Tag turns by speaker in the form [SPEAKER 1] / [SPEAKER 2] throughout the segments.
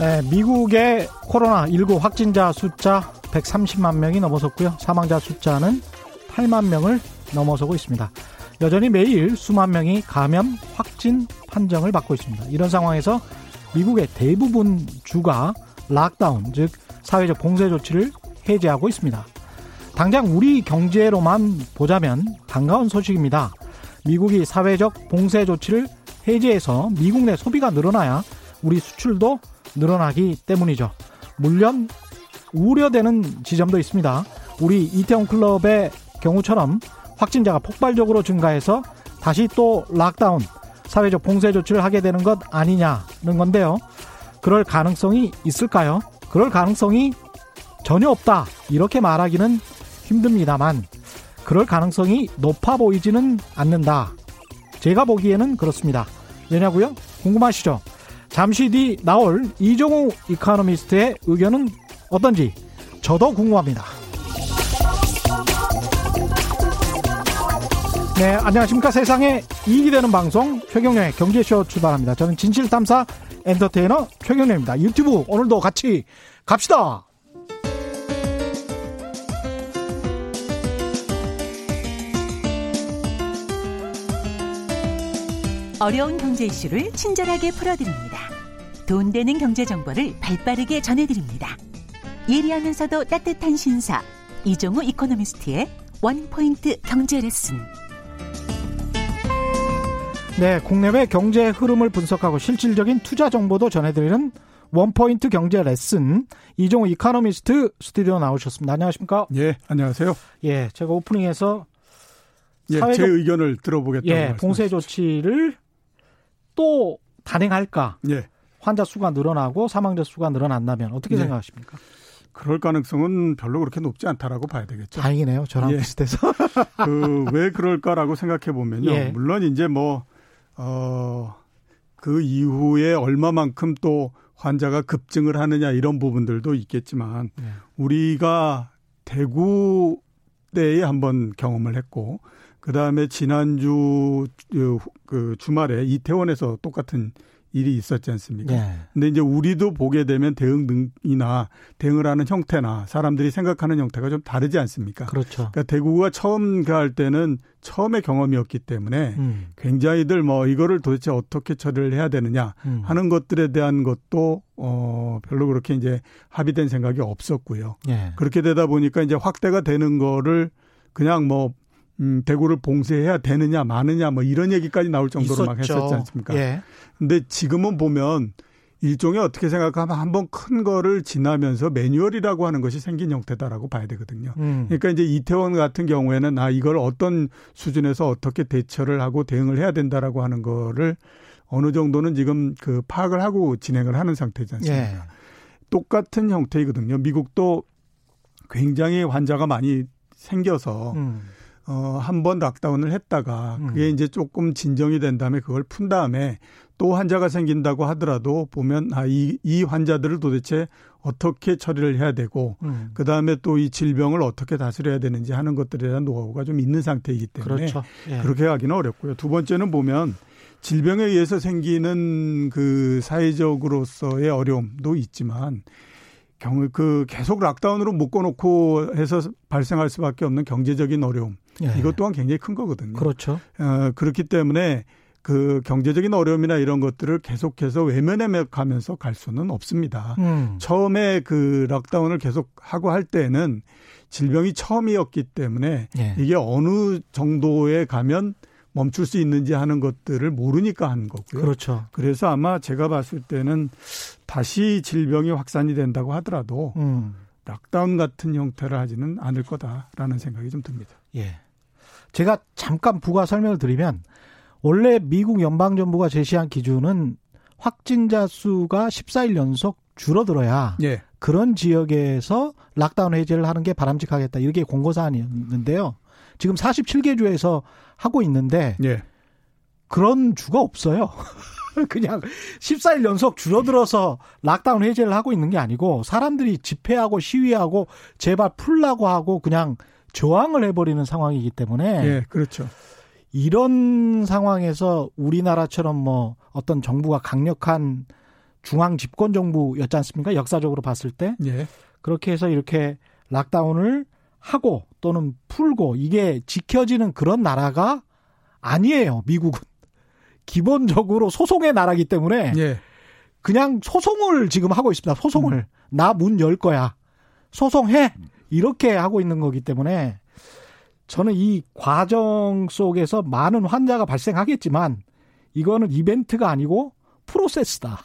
[SPEAKER 1] 네, 미국의 코로나19 확진자 숫자 130만 명이 넘어섰고요. 사망자 숫자는 8만 명을 넘어서고 있습니다. 여전히 매일 수만 명이 감염 확진 판정을 받고 있습니다. 이런 상황에서 미국의 대부분 주가 락다운, 즉 사회적 봉쇄 조치를 해제하고 있습니다. 당장 우리 경제로만 보자면 반가운 소식입니다. 미국이 사회적 봉쇄 조치를 해제해서 미국 내 소비가 늘어나야 우리 수출도 늘어나기 때문이죠. 물론 우려되는 지점도 있습니다. 우리 이태원 클럽의 경우처럼 확진자가 폭발적으로 증가해서 다시 또 락다운, 사회적 봉쇄 조치를 하게 되는 것 아니냐는 건데요. 그럴 가능성이 있을까요? 그럴 가능성이 전혀 없다. 이렇게 말하기는 힘듭니다만, 그럴 가능성이 높아 보이지는 않는다. 제가 보기에는 그렇습니다. 왜냐고요? 궁금하시죠? 잠시 뒤 나올 이종우 이카노미스트의 의견은 어떤지 저도 궁금합니다. 네, 안녕하십니까. 세상에 이익이 되는 방송 최경련의 경제쇼 출발합니다. 저는 진실탐사 엔터테이너 최경련입니다. 유튜브 오늘도 같이 갑시다.
[SPEAKER 2] 어려운 경제 이슈를 친절하게 풀어드립니다. 돈 되는 경제 정보를 발빠르게 전해드립니다. 예리하면서도 따뜻한 신사 이종우 이코노미스트의 원포인트 경제 레슨.
[SPEAKER 1] 네, 국내외 경제 흐름을 분석하고 실질적인 투자 정보도 전해드리는 원포인트 경제 레슨 이종우 이카노미스트 스튜디오 나오셨습니다. 안녕하십니까?
[SPEAKER 3] 예, 안녕하세요.
[SPEAKER 1] 예, 제가 오프닝에서
[SPEAKER 3] 예, 사회적, 제 의견을 들어보겠다고
[SPEAKER 1] 예, 봉쇄 조치를 또 단행할까?
[SPEAKER 3] 예.
[SPEAKER 1] 환자 수가 늘어나고 사망자 수가 늘어난다면 어떻게 예. 생각하십니까?
[SPEAKER 3] 그럴 가능성은 별로 그렇게 높지 않다라고 봐야 되겠죠.
[SPEAKER 1] 다행이네요. 저랑 예. 비슷해서.
[SPEAKER 3] 그 왜 그럴까라고 생각해 보면요. 예. 물론 이제 뭐 어, 그 이후에 얼마만큼 또 환자가 급증을 하느냐 이런 부분들도 있겠지만 예. 우리가 대구 때에 한번 경험을 했고 그 다음에 지난주 그 주말에 이태원에서 똑같은 일이 있었지 않습니까? 네. 근데 이제 우리도 보게 되면 대응 능이나 대응을 하는 형태나 사람들이 생각하는 형태가 좀 다르지 않습니까?
[SPEAKER 1] 그렇죠.
[SPEAKER 3] 그러니까 대구가 처음 갈 때는 처음의 경험이었기 때문에 음. 굉장히들 뭐 이거를 도대체 어떻게 처리를 해야 되느냐 음. 하는 것들에 대한 것도 어 별로 그렇게 이제 합의된 생각이 없었고요. 네. 그렇게 되다 보니까 이제 확대가 되는 거를 그냥 뭐 음, 대구를 봉쇄해야 되느냐 마느냐 뭐 이런 얘기까지 나올 정도로 있었죠. 막 했었지 않습니까?
[SPEAKER 1] 예.
[SPEAKER 3] 근데 지금은 보면 일종의 어떻게 생각하면 한 번 큰 거를 지나면서 매뉴얼이라고 하는 것이 생긴 형태다라고 봐야 되거든요. 음. 그러니까 이제 이태원 같은 경우에는 아 이걸 어떤 수준에서 어떻게 대처를 하고 대응을 해야 된다라고 하는 거를 어느 정도는 지금 그 파악을 하고 진행을 하는 상태지 않습니까? 예. 똑같은 형태이거든요. 미국도 굉장히 환자가 많이 생겨서 음. 어, 한 번 락다운을 했다가 그게 음. 이제 조금 진정이 된 다음에 그걸 푼 다음에 또 환자가 생긴다고 하더라도 보면 아, 이, 이 환자들을 도대체 어떻게 처리를 해야 되고 음. 그 다음에 또 이 질병을 어떻게 다스려야 되는지 하는 것들에 대한 노하우가 좀 있는 상태이기 때문에
[SPEAKER 1] 그렇죠. 예.
[SPEAKER 3] 그렇게 하기는 어렵고요. 두 번째는 보면 질병에 의해서 생기는 그 사회적으로서의 어려움도 있지만 경우 그 계속 락다운으로 묶어놓고 해서 발생할 수밖에 없는 경제적인 어려움 예. 이것 또한 굉장히 큰 거거든요.
[SPEAKER 1] 그렇죠.
[SPEAKER 3] 어, 그렇기 때문에 그 경제적인 어려움이나 이런 것들을 계속해서 외면해 가면서 갈 수는 없습니다. 음. 처음에 그 락다운을 계속 하고 할 때는 질병이 처음이었기 때문에 예. 이게 어느 정도에 가면 멈출 수 있는지 하는 것들을 모르니까 한 거고요.
[SPEAKER 1] 그렇죠.
[SPEAKER 3] 그래서 아마 제가 봤을 때는 다시 질병이 확산이 된다고 하더라도 음. lockdown 같은 형태를 하지는 않을 거다라는 생각이 좀 듭니다.
[SPEAKER 1] 예. 제가 잠깐 부가 설명을 드리면 원래 미국 연방 정부가 제시한 기준은 확진자 수가 14일 연속 줄어들어야
[SPEAKER 3] 예.
[SPEAKER 1] 그런 지역에서 lockdown 해제를 하는 게 바람직하겠다 이렇게 권고 사안이었는데요. 지금 47개 주에서 하고 있는데
[SPEAKER 3] 예.
[SPEAKER 1] 그런 주가 없어요. 그냥 14일 연속 줄어들어서 락다운 해제를 하고 있는 게 아니고 사람들이 집회하고 시위하고 제발 풀라고 하고 그냥 저항을 해버리는 상황이기 때문에.
[SPEAKER 3] 예, 그렇죠.
[SPEAKER 1] 이런 상황에서 우리나라처럼 뭐 어떤 정부가 강력한 중앙 집권 정부였지 않습니까? 역사적으로 봤을 때.
[SPEAKER 3] 예.
[SPEAKER 1] 그렇게 해서 이렇게 락다운을 하고 또는 풀고 이게 지켜지는 그런 나라가 아니에요. 미국은. 기본적으로 소송의 나라기 때문에
[SPEAKER 3] 예.
[SPEAKER 1] 그냥 소송을 지금 하고 있습니다. 소송을. 음. 나문 열 거야. 소송해. 이렇게 하고 있는 거기 때문에 저는 이 과정 속에서 많은 환자가 발생하겠지만 이거는 이벤트가 아니고 프로세스다.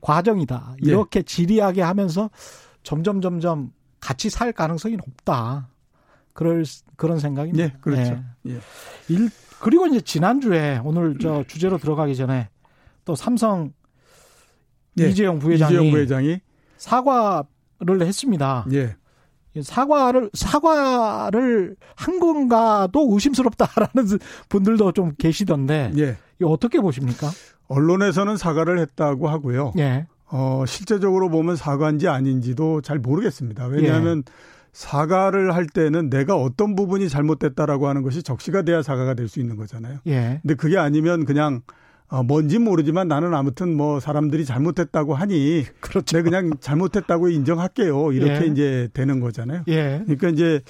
[SPEAKER 1] 과정이다. 예. 이렇게 예. 지리하게 하면서 점점 점점 같이 살 가능성이 높다. 그럴 그런 생각입니다.
[SPEAKER 3] 네, 그렇죠. 예. 예.
[SPEAKER 1] 일, 그리고 이제 지난주에 오늘 저 주제로 들어가기 전에 또 삼성 예. 이재용 부회장이,
[SPEAKER 3] 이재용 부회장이
[SPEAKER 1] 사과를 했습니다.
[SPEAKER 3] 예.
[SPEAKER 1] 사과를 사과를 한 건가도 의심스럽다라는 분들도 좀 계시던데
[SPEAKER 3] 예.
[SPEAKER 1] 어떻게 보십니까?
[SPEAKER 3] 언론에서는 사과를 했다고 하고요.
[SPEAKER 1] 예.
[SPEAKER 3] 어, 실제적으로 보면 사과인지 아닌지도 잘 모르겠습니다. 왜냐하면 예. 사과를 할 때는 내가 어떤 부분이 잘못됐다라고 하는 것이 적시가 돼야 사과가 될 수 있는 거잖아요.
[SPEAKER 1] 예.
[SPEAKER 3] 근데 그게 아니면 그냥 어, 뭔진 모르지만 나는 아무튼 뭐 사람들이 잘못했다고 하니
[SPEAKER 1] 그렇죠.
[SPEAKER 3] 내가 그냥 잘못했다고 인정할게요. 이렇게 예. 이제 되는 거잖아요.
[SPEAKER 1] 예.
[SPEAKER 3] 그러니까 이제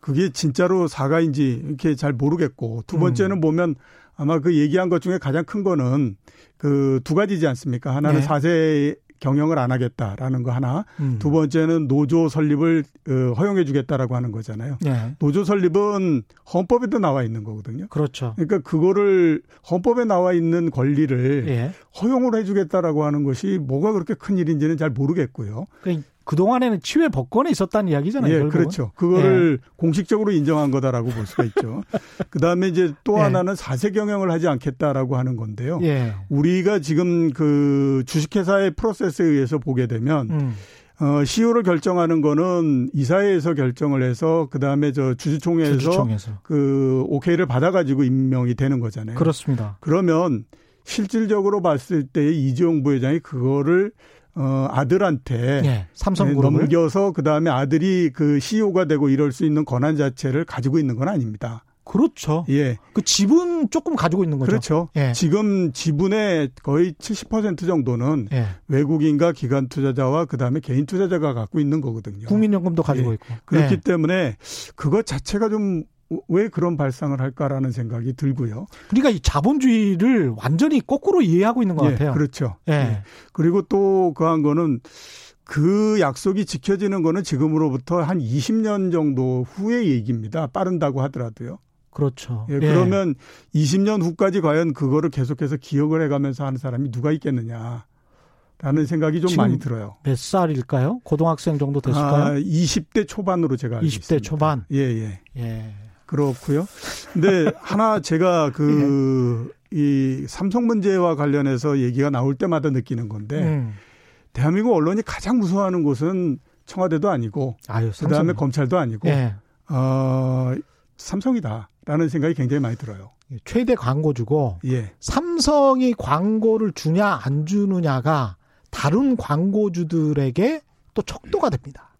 [SPEAKER 3] 그게 진짜로 사과인지 이렇게 잘 모르겠고 두 번째는 음. 보면 아마 그 얘기한 것 중에 가장 큰 거는 그 두 가지지 않습니까? 하나는 네. 사세 경영을 안 하겠다라는 거 하나. 음. 두 번째는 노조 설립을 어, 허용해 주겠다라고 하는 거잖아요.
[SPEAKER 1] 네.
[SPEAKER 3] 노조 설립은 헌법에도 나와 있는 거거든요.
[SPEAKER 1] 그렇죠.
[SPEAKER 3] 그러니까 그거를 헌법에 나와 있는 권리를 예. 허용을 해 주겠다라고 하는 것이 뭐가 그렇게 큰 일인지는 잘 모르겠고요.
[SPEAKER 1] 그러니까 그동안에는 치외 법권에 있었다는 이야기잖아요.
[SPEAKER 3] 예, 결국은. 그렇죠. 그거를 예. 공식적으로 인정한 거다라고 볼 수가 있죠. 그다음에 이제 또 예. 하나는 사세 경영을 하지 않겠다라고 하는 건데요.
[SPEAKER 1] 예.
[SPEAKER 3] 우리가 지금 그 주식회사의 프로세스에 의해서 보게 되면 음. 어, CEO를 결정하는 거는 이사회에서 결정을 해서 그다음에 저 주주총회에서, 주주총회에서. 그 오케이를 받아 가지고 임명이 되는 거잖아요.
[SPEAKER 1] 그렇습니다.
[SPEAKER 3] 그러면 실질적으로 봤을 때 이재용 부회장이 그거를 어, 아들한테
[SPEAKER 1] 예, 삼성 네,
[SPEAKER 3] 넘겨서 그 다음에 아들이 그 CEO가 되고 이럴 수 있는 권한 자체를 가지고 있는 건 아닙니다.
[SPEAKER 1] 그렇죠.
[SPEAKER 3] 예.
[SPEAKER 1] 그 지분 조금 가지고 있는 거죠.
[SPEAKER 3] 그렇죠.
[SPEAKER 1] 예.
[SPEAKER 3] 지금 지분의 거의 70% 정도는 예. 외국인과 기관 투자자와 그다음에 개인 투자자가 갖고 있는 거거든요.
[SPEAKER 1] 국민연금도 가지고
[SPEAKER 3] 예.
[SPEAKER 1] 있고.
[SPEAKER 3] 그렇기 예. 때문에 그것 자체가 좀 왜 그런 발상을 할까라는 생각이 들고요.
[SPEAKER 1] 그러니까 이 자본주의를 완전히 거꾸로 이해하고 있는 것
[SPEAKER 3] 예,
[SPEAKER 1] 같아요.
[SPEAKER 3] 그렇죠.
[SPEAKER 1] 예. 예.
[SPEAKER 3] 그리고 또 그한 거는 그 약속이 지켜지는 거는 지금으로부터 한 20년 정도 후의 얘기입니다. 빠른다고 하더라도요.
[SPEAKER 1] 그렇죠.
[SPEAKER 3] 예, 그러면 예. 20년 후까지 과연 그거를 계속해서 기억을 해가면서 하는 사람이 누가 있겠느냐. 라는 생각이 좀 많이 들어요.
[SPEAKER 1] 몇 살일까요? 고등학생 정도 됐을까요? 아,
[SPEAKER 3] 20대 초반으로 제가 알고 20대 있습니다.
[SPEAKER 1] 초반.
[SPEAKER 3] 예, 예.
[SPEAKER 1] 예.
[SPEAKER 3] 그렇고요. 근데 하나 제가 그, 이 삼성 문제와 관련해서 얘기가 나올 때마다 느끼는 건데, 음. 대한민국 언론이 가장 무서워하는 곳은 청와대도 아니고, 아유, 그다음에 검찰도 아니고, 예. 어, 삼성이다라는 생각이 굉장히 많이 들어요.
[SPEAKER 1] 최대 광고주고,
[SPEAKER 3] 예.
[SPEAKER 1] 삼성이 광고를 주냐 안 주느냐가 다른 광고주들에게 또 척도가 됩니다.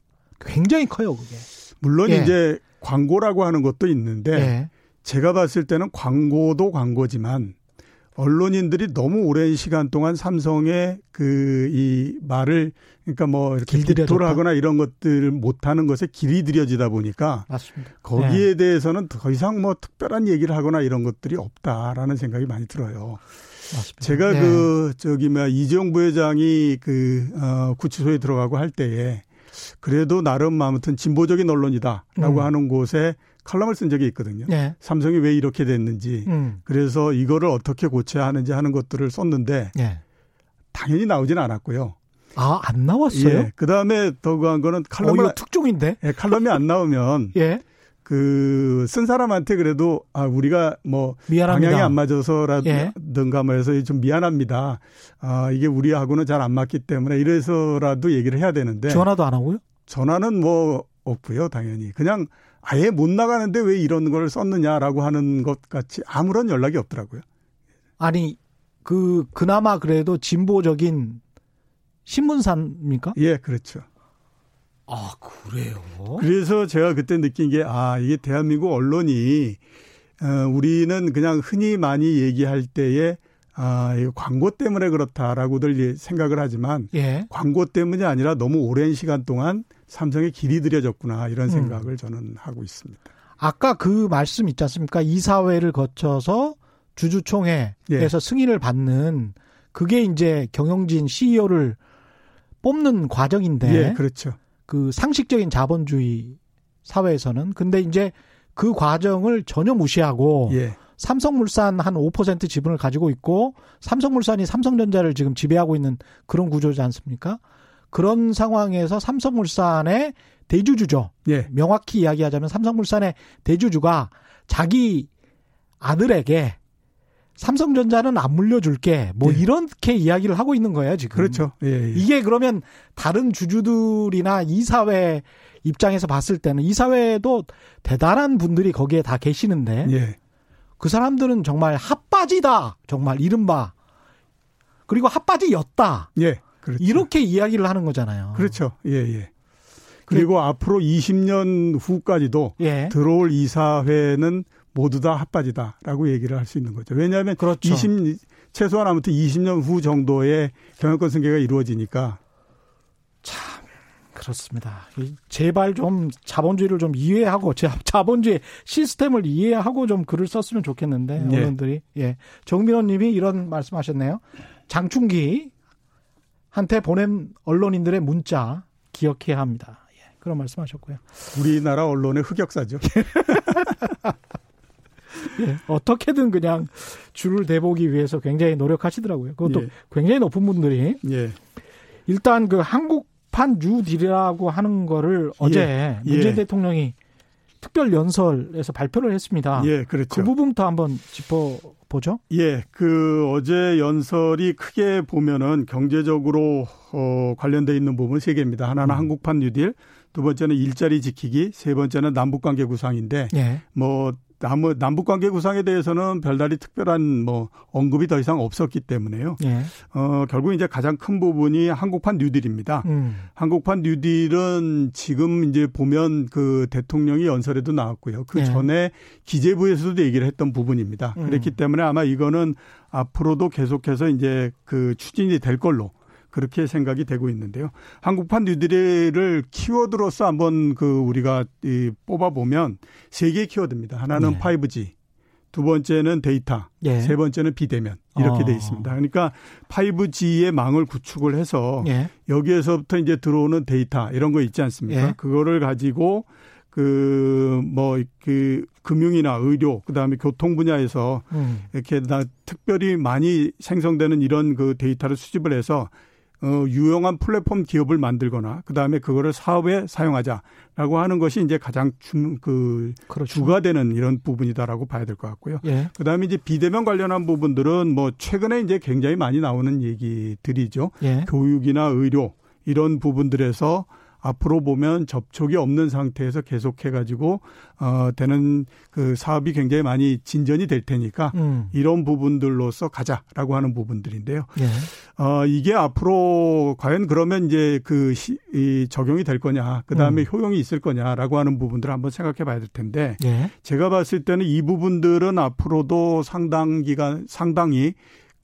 [SPEAKER 1] 굉장히 커요, 그게.
[SPEAKER 3] 물론 예. 이제 광고라고 하는 것도 있는데 네. 제가 봤을 때는 광고도 광고지만 언론인들이 너무 오랜 시간 동안 삼성의 그 이 말을 그러니까 뭐 이렇게 빅토를 하거나 이런 것들을 못하는 것에 길이 들여지다 보니까
[SPEAKER 1] 맞습니다.
[SPEAKER 3] 거기에 네. 대해서는 더 이상 뭐 특별한 얘기를 하거나 이런 것들이 없다라는 생각이 많이 들어요.
[SPEAKER 1] 맞습니다.
[SPEAKER 3] 제가 네. 그 저기 뭐 이재용 부회장이 그 어, 구치소에 들어가고 할 때에 그래도 나름 아무튼 진보적인 언론이다라고 음. 하는 곳에 칼럼을 쓴 적이 있거든요.
[SPEAKER 1] 네.
[SPEAKER 3] 삼성이 왜 이렇게 됐는지,
[SPEAKER 1] 음.
[SPEAKER 3] 그래서 이거를 어떻게 고쳐야 하는지 하는 것들을 썼는데
[SPEAKER 1] 네.
[SPEAKER 3] 당연히 나오지는 않았고요.
[SPEAKER 1] 아, 안 나왔어요?
[SPEAKER 3] 예. 그 다음에 더구한 거는 칼럼을.
[SPEAKER 1] 어, 특종인데?
[SPEAKER 3] 예, 칼럼이 안 나오면.
[SPEAKER 1] 예.
[SPEAKER 3] 그, 쓴 사람한테 그래도, 아, 우리가 뭐,
[SPEAKER 1] 미안합니다.
[SPEAKER 3] 방향이 안 맞아서라든가 예. 뭐 해서 좀 미안합니다. 아, 이게 우리하고는 잘 안 맞기 때문에 이래서라도 얘기를 해야 되는데.
[SPEAKER 1] 전화도 안 하고요?
[SPEAKER 3] 전화는 뭐, 없고요, 당연히. 그냥 아예 못 나가는데 왜 이런 걸 썼느냐라고 하는 것 같이 아무런 연락이 없더라고요.
[SPEAKER 1] 아니, 그 그나마 그래도 진보적인 신문사입니까?
[SPEAKER 3] 예, 그렇죠.
[SPEAKER 1] 아, 그래요?
[SPEAKER 3] 그래서 제가 그때 느낀 게, 아, 이게 대한민국 언론이, 어, 우리는 그냥 흔히 많이 얘기할 때에, 아, 이거 광고 때문에 그렇다라고들 생각을 하지만, 예. 광고 때문이 아니라 너무 오랜 시간 동안 삼성에 길이 들여졌구나, 이런 음. 생각을 음. 저는 하고 있습니다.
[SPEAKER 1] 아까 그 말씀 있지 않습니까? 이사회를 거쳐서 주주총회에서 예. 승인을 받는 그게 이제 경영진 CEO를 뽑는 과정인데.
[SPEAKER 3] 예, 그렇죠.
[SPEAKER 1] 그 상식적인 자본주의 사회에서는 근데 이제 그 과정을 전혀 무시하고 예. 삼성물산 한 5% 지분을 가지고 있고 삼성물산이 삼성전자를 지금 지배하고 있는 그런 구조지 않습니까? 그런 상황에서 삼성물산의 대주주죠. 예. 명확히 이야기하자면 삼성물산의 대주주가 자기 아들에게 삼성전자는 안 물려줄게. 뭐 예. 이렇게 이야기를 하고 있는 거예요, 지금.
[SPEAKER 3] 그렇죠. 예, 예.
[SPEAKER 1] 이게 그러면 다른 주주들이나 이사회 입장에서 봤을 때는 이사회도 대단한 분들이 거기에 다 계시는데 예. 그 사람들은 정말 핫바지다. 정말 이른바. 그리고 핫바지였다.
[SPEAKER 3] 예. 그렇죠.
[SPEAKER 1] 이렇게 이야기를 하는 거잖아요.
[SPEAKER 3] 그렇죠. 예, 예. 그리고 그, 앞으로 20년 후까지도 예. 들어올 이사회는 모두 다 핫바지다라고 얘기를 할 수 있는 거죠. 왜냐하면 그렇죠. 20 최소한 아무튼 20년 후 정도의 경영권 승계가 이루어지니까
[SPEAKER 1] 참 그렇습니다. 제발 좀 자본주의를 좀 이해하고 자본주의 시스템을 이해하고 좀 글을 썼으면 좋겠는데 예. 언론들이 예 정민호님이 이런 말씀하셨네요. 장충기 한테 보낸 언론인들의 문자 기억해야 합니다. 예, 그런 말씀하셨고요.
[SPEAKER 3] 우리나라 언론의 흑역사죠.
[SPEAKER 1] 예, 어떻게든 그냥 줄을 대보기 위해서 굉장히 노력하시더라고요. 그것도 예. 굉장히 높은 분들이. 예. 일단 그 한국판 뉴딜이라고 하는 거를 어제 예. 문재인 예. 대통령이 특별 연설에서 발표를 했습니다.
[SPEAKER 3] 예, 그렇죠.
[SPEAKER 1] 그 부분부터 한번 짚어 보죠.
[SPEAKER 3] 예, 그 어제 연설이 크게 보면은 경제적으로 어 관련돼 있는 부분 세 개입니다. 하나는 음. 한국판 뉴딜, 두 번째는 일자리 지키기, 세 번째는 남북 관계 구상인데 예. 뭐 남북, 남북 관계 구상에 대해서는 별다리 특별한 뭐 언급이 더 이상 없었기 때문에요. 예. 어, 결국 이제 가장 큰 부분이 한국판 뉴딜입니다. 음. 한국판 뉴딜은 지금 이제 보면 그 대통령이 연설에도 나왔고요. 그 예. 전에 기재부에서도 얘기를 했던 부분입니다. 음. 그렇기 때문에 아마 이거는 앞으로도 계속해서 이제 그 추진이 될 걸로 그렇게 생각이 되고 있는데요. 한국판 뉴딜을 키워드로서 한번 그 우리가 이 뽑아 보면 세 개의 키워드입니다. 하나는 네. 5G, 두 번째는 데이터, 예. 세 번째는 비대면 이렇게 어. 돼 있습니다. 그러니까 5G의 망을 구축을 해서 예. 여기에서부터 이제 들어오는 데이터 이런 거 있지 않습니까? 예. 그거를 가지고 그, 뭐, 그, 금융이나 의료, 그 다음에 교통 분야에서 음. 이렇게 나 특별히 많이 생성되는 이런 그 데이터를 수집을 해서 어, 유용한 플랫폼 기업을 만들거나 그 다음에 그거를 사업에 사용하자라고 하는 것이 이제 가장 주, 그 그렇죠. 주가 되는 이런 부분이다라고 봐야 될 것 같고요. 예. 그 다음에 이제 비대면 관련한 부분들은 뭐 최근에 이제 굉장히 많이 나오는 얘기들이죠. 예. 교육이나 의료 이런 부분들에서 앞으로 보면 접촉이 없는 상태에서 계속해 가지고 어 되는 그 사업이 굉장히 많이 진전이 될 테니까 음. 이런 부분들로서 가자라고 하는 부분들인데요. 예. 어 이게 앞으로 과연 그러면 이제 그 시, 이 적용이 될 거냐, 그 다음에 음. 효용이 있을 거냐라고 하는 부분들을 한번 생각해 봐야 될 텐데 예. 제가 봤을 때는 이 부분들은 앞으로도 상당 기간 상당히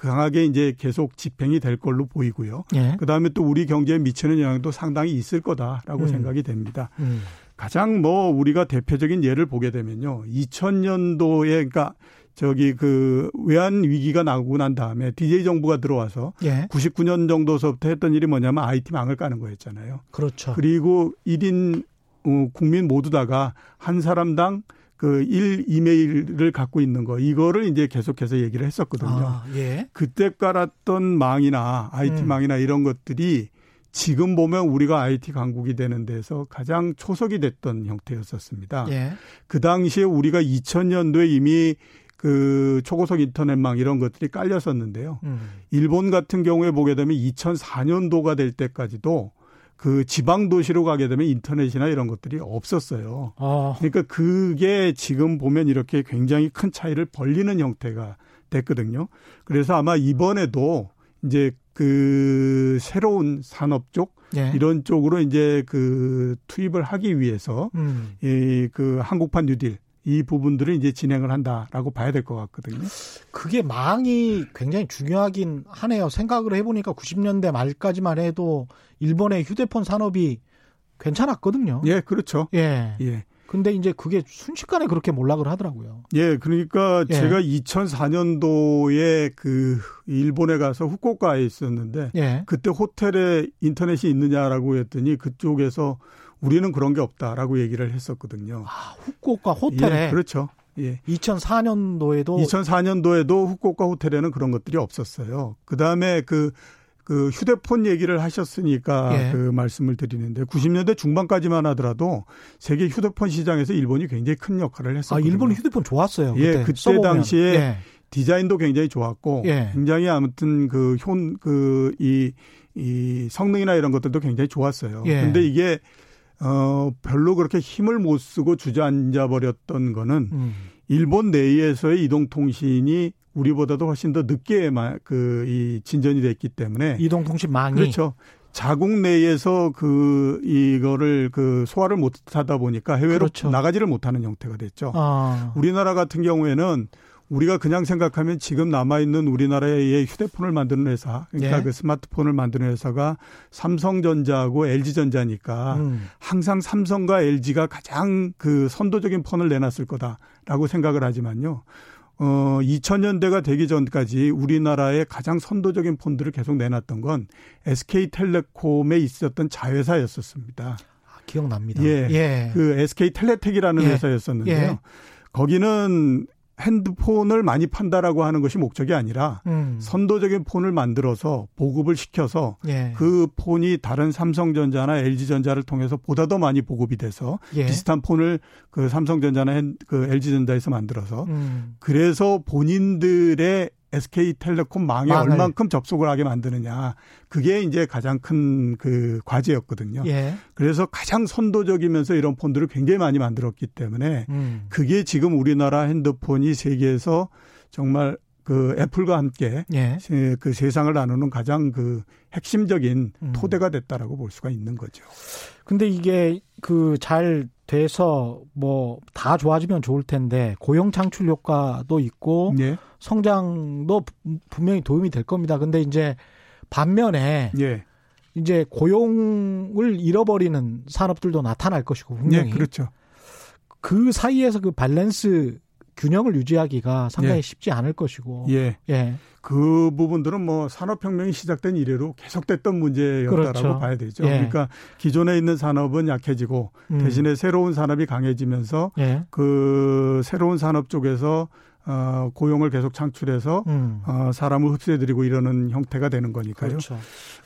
[SPEAKER 3] 강하게 이제 계속 집행이 될 걸로 보이고요. 예. 그다음에 또 우리 경제에 미치는 영향도 상당히 있을 거다라고 음. 생각이 됩니다. 음. 가장 뭐 우리가 대표적인 예를 보게 되면요. 2000년도에 그러니까 저기 그 외환 위기가 나고 난 다음에 DJ 정부가 들어와서 예. 99년 정도서부터 했던 일이 뭐냐면 IT 망을 까는 거였잖아요.
[SPEAKER 1] 그렇죠.
[SPEAKER 3] 그리고 1인 어, 국민 모두 다가 한 사람당 그1 이메일을 갖고 있는 거 이거를 이제 계속해서 얘기를 했었거든요. 아, 예. 그때 깔았던 망이나 IT 음. 망이나 이런 것들이 지금 보면 우리가 IT 강국이 되는 데서 가장 초석이 됐던 형태였었습니다. 예. 그 당시에 우리가 2000년도에 이미 그 초고속 인터넷망 이런 것들이 깔렸었는데요. 음. 일본 같은 경우에 보게 되면 2004년도가 될 때까지도 그 지방 도시로 가게 되면 인터넷이나 이런 것들이 없었어요. 아. 그러니까 그게 지금 보면 이렇게 굉장히 큰 차이를 벌리는 형태가 됐거든요. 그래서 아마 이번에도 이제 그 새로운 산업 쪽 예. 이런 쪽으로 이제 그 투입을 하기 위해서 음. 이그 한국판 뉴딜 이 부분들을 이제 진행을 한다라고 봐야 될 것 같거든요.
[SPEAKER 1] 그게 망이 굉장히 중요하긴 하네요. 생각을 해보니까 90년대 말까지만 해도 일본의 휴대폰 산업이 괜찮았거든요.
[SPEAKER 3] 예, 그렇죠.
[SPEAKER 1] 예. 예. 근데 이제 그게 순식간에 그렇게 몰락을 하더라고요.
[SPEAKER 3] 예, 그러니까 예. 제가 2004년도에 그 일본에 가서 후쿠오카에 있었는데 예. 그때 호텔에 인터넷이 있느냐라고 했더니 그쪽에서 우리는 그런 게 없다라고 얘기를 했었거든요.
[SPEAKER 1] 아, 후쿠오카 호텔에
[SPEAKER 3] 예, 그렇죠. 예.
[SPEAKER 1] 2004년도에도
[SPEAKER 3] 2004년도에도 후쿠오카 호텔에는 그런 것들이 없었어요. 그다음에 그그 휴대폰 얘기를 하셨으니까 예. 그 말씀을 드리는데 90년대 중반까지만 하더라도 세계 휴대폰 시장에서 일본이 굉장히 큰 역할을 했었거든요.
[SPEAKER 1] 아, 일본 휴대폰 좋았어요.
[SPEAKER 3] 그때. 예, 그때 써보면. 당시에 예. 디자인도 굉장히 좋았고 예. 굉장히 아무튼 그효그이이 성능이나 이런 것들도 굉장히 좋았어요. 예. 근데 이게 어 별로 그렇게 힘을 못 쓰고 주저앉아 버렸던 거는 음. 일본 내에서의 이동통신이 우리보다도 훨씬 더 늦게 그 이 진전이 됐기 때문에
[SPEAKER 1] 이동통신망이
[SPEAKER 3] 그렇죠. 자국 내에서 그 이거를 그 소화를 못 하다 보니까 해외로 그렇죠. 나가지를 못하는 형태가 됐죠. 아. 우리나라 같은 경우에는 우리가 그냥 생각하면 지금 남아 있는 우리나라의 휴대폰을 만드는 회사, 그러니까 예. 그 스마트폰을 만드는 회사가 삼성전자하고 LG전자니까 음. 항상 삼성과 LG가 가장 그 선도적인 폰을 내놨을 거다라고 생각을 하지만요. 어, 2000년대가 되기 전까지 우리나라의 가장 선도적인 폰들을 계속 내놨던 건 SK텔레콤에 있었던 자회사였었습니다.
[SPEAKER 1] 아, 기억납니다.
[SPEAKER 3] 예. 예. 그 SK텔레텍이라는 예. 회사였었는데요. 예. 거기는 핸드폰을 많이 판다라고 하는 것이 목적이 아니라 음. 선도적인 폰을 만들어서 보급을 시켜서 예. 그 폰이 다른 삼성전자나 LG전자를 통해서 보다 더 많이 보급이 돼서 예. 비슷한 폰을 그 삼성전자나 그 LG전자에서 만들어서 음. 그래서 본인들의 SK텔레콤 망에 망을. 얼만큼 접속을 하게 만드느냐. 그게 이제 가장 큰 그 과제였거든요. 예. 그래서 가장 선도적이면서 이런 폰들을 굉장히 많이 만들었기 때문에 음. 그게 지금 우리나라 핸드폰이 세계에서 정말 그 애플과 함께 예. 그 세상을 나누는 가장 그 핵심적인 음. 토대가 됐다라고 볼 수가 있는 거죠.
[SPEAKER 1] 근데 이게 그 잘 돼서 뭐 다 좋아지면 좋을 텐데 고용 창출 효과도 있고 예. 성장도 분명히 도움이 될 겁니다. 근데 이제 반면에 예. 이제 고용을 잃어버리는 산업들도 나타날 것이고 분명히
[SPEAKER 3] 예, 그렇죠.
[SPEAKER 1] 그 사이에서 그 밸런스 균형을 유지하기가 상당히 예. 쉽지 않을 것이고.
[SPEAKER 3] 예. 예. 그 부분들은 뭐 산업혁명이 시작된 이래로 계속됐던 문제였다라고 그렇죠. 봐야 되죠. 예. 그러니까 기존에 있는 산업은 약해지고 음. 대신에 새로운 산업이 강해지면서 예. 그 새로운 산업 쪽에서 어, 고용을 계속 창출해서 음. 어, 사람을 흡수해드리고 이러는 형태가 되는 거니까요.
[SPEAKER 1] 그렇죠.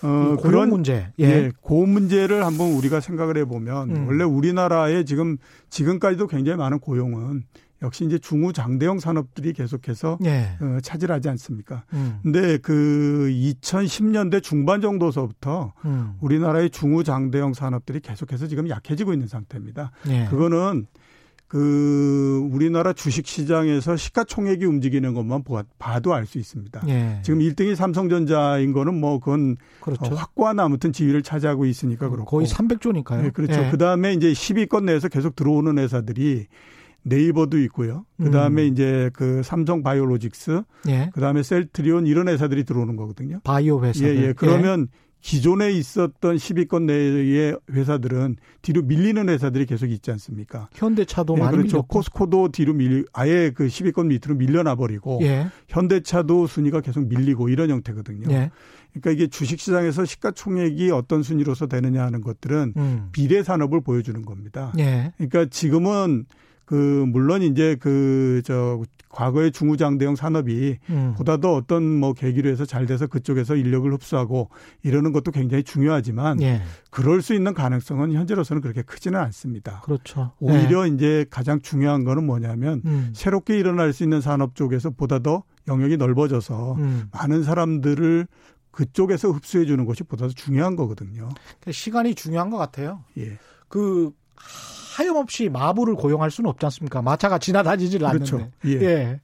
[SPEAKER 1] 어, 그런 문제,
[SPEAKER 3] 예. 예, 그 문제를 한번 우리가 생각을 해보면 음. 원래 우리나라에 지금 지금까지도 굉장히 많은 고용은 역시 이제 중후 장대형 산업들이 계속해서 예. 어, 차지하지 않습니까? 음. 근데 그 2010년대 중반 정도서부터 음. 우리나라의 중후 장대형 산업들이 계속해서 지금 약해지고 있는 상태입니다. 예. 그거는 그 우리나라 주식 시장에서 시가총액이 움직이는 것만 봐도 알 수 있습니다. 예. 지금 1등이 삼성전자인 거는 뭐 그건 그렇죠. 어, 확고한 아무튼 지위를 차지하고 있으니까 그렇고
[SPEAKER 1] 거의 300조니까요. 네,
[SPEAKER 3] 그렇죠. 예. 그다음에 이제 10위권 내에서 계속 들어오는 회사들이 네이버도 있고요. 그 다음에 음. 이제 그 삼성 바이오로직스, 예. 그 다음에 셀트리온 이런 회사들이 들어오는 거거든요.
[SPEAKER 1] 바이오 회사.
[SPEAKER 3] 예, 예. 그러면 예. 기존에 있었던 10위권 내의 회사들은 뒤로 밀리는 회사들이 계속 있지 않습니까?
[SPEAKER 1] 현대차도 예, 많이
[SPEAKER 3] 그렇죠.
[SPEAKER 1] 밀렸고.
[SPEAKER 3] 코스코도 뒤로 밀 아예 그 10위권 밑으로 밀려나 버리고 예. 현대차도 순위가 계속 밀리고 이런 형태거든요. 예. 그러니까 이게 주식 시장에서 시가총액이 어떤 순위로서 되느냐 하는 것들은 음. 비례 산업을 보여주는 겁니다. 예. 그러니까 지금은 그 물론 이제 그 저 과거의 중후장대형 산업이 음. 보다 더 어떤 뭐 계기로 해서 잘 돼서 그쪽에서 인력을 흡수하고 이러는 것도 굉장히 중요하지만 예. 그럴 수 있는 가능성은 현재로서는 그렇게 크지는 않습니다.
[SPEAKER 1] 그렇죠.
[SPEAKER 3] 오히려 예. 이제 가장 중요한 거는 뭐냐면 음. 새롭게 일어날 수 있는 산업 쪽에서 보다 더 영역이 넓어져서 음. 많은 사람들을 그쪽에서 흡수해 주는 것이 보다 더 중요한 거거든요.
[SPEAKER 1] 그러니까 시간이 중요한 것 같아요. 예. 그 하염없이 마부를 고용할 수는 없지 않습니까? 마차가 지나다니질 그렇죠. 않는데. 예. 예.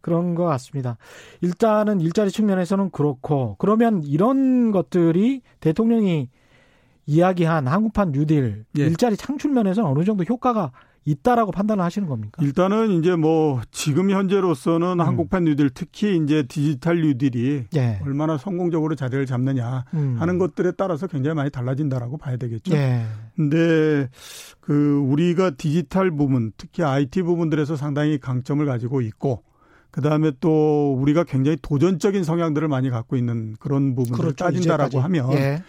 [SPEAKER 1] 그런 것 같습니다. 일단은 일자리 측면에서는 그렇고 그러면 이런 것들이 대통령이 이야기한 한국판 뉴딜 예. 일자리 창출 면에서는 어느 정도 효과가 있다라고 판단을 하시는 겁니까?
[SPEAKER 3] 일단은 이제 뭐 지금 현재로서는 음. 한국판 뉴딜 특히 이제 디지털 뉴딜이 예. 얼마나 성공적으로 자리를 잡느냐 음. 하는 것들에 따라서 굉장히 많이 달라진다라고 봐야 되겠죠. 예. 근데 그 우리가 디지털 부분 특히 IT 부분들에서 상당히 강점을 가지고 있고 그 다음에 또 우리가 굉장히 도전적인 성향들을 많이 갖고 있는 그런 부분을 그렇죠, 따진다라고 이제까지. 하면 예.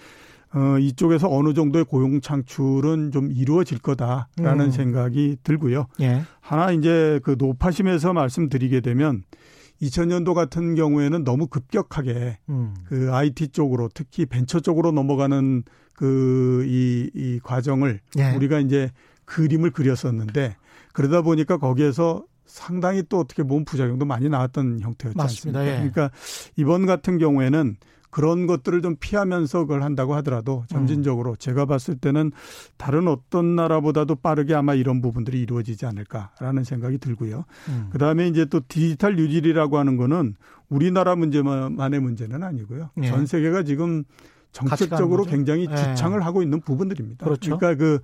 [SPEAKER 3] 어, 이쪽에서 어느 정도의 고용 창출은 좀 이루어질 거다라는 음. 생각이 들고요. 예. 하나 이제 그 노파심에서 말씀드리게 되면 2000년도 같은 경우에는 너무 급격하게 음. 그 IT 쪽으로 특히 벤처 쪽으로 넘어가는 그이이 과정을 예. 우리가 이제 그림을 그렸었는데 그러다 보니까 거기에서 상당히 또 어떻게 보면 부작용도 많이 나왔던 형태였지 맞습니다. 않습니까? 예. 그러니까 이번 같은 경우에는 그런 것들을 좀 피하면서 그걸 한다고 하더라도 점진적으로 음. 제가 봤을 때는 다른 어떤 나라보다도 빠르게 아마 이런 부분들이 이루어지지 않을까라는 생각이 들고요. 음. 그다음에 이제 또 디지털 유질이라고 하는 거는 우리나라 문제만의 문제는 아니고요. 예. 전 세계가 지금 정책적으로 굉장히 예. 주창을 예. 하고 있는 부분들입니다. 그렇죠. 그러니까 그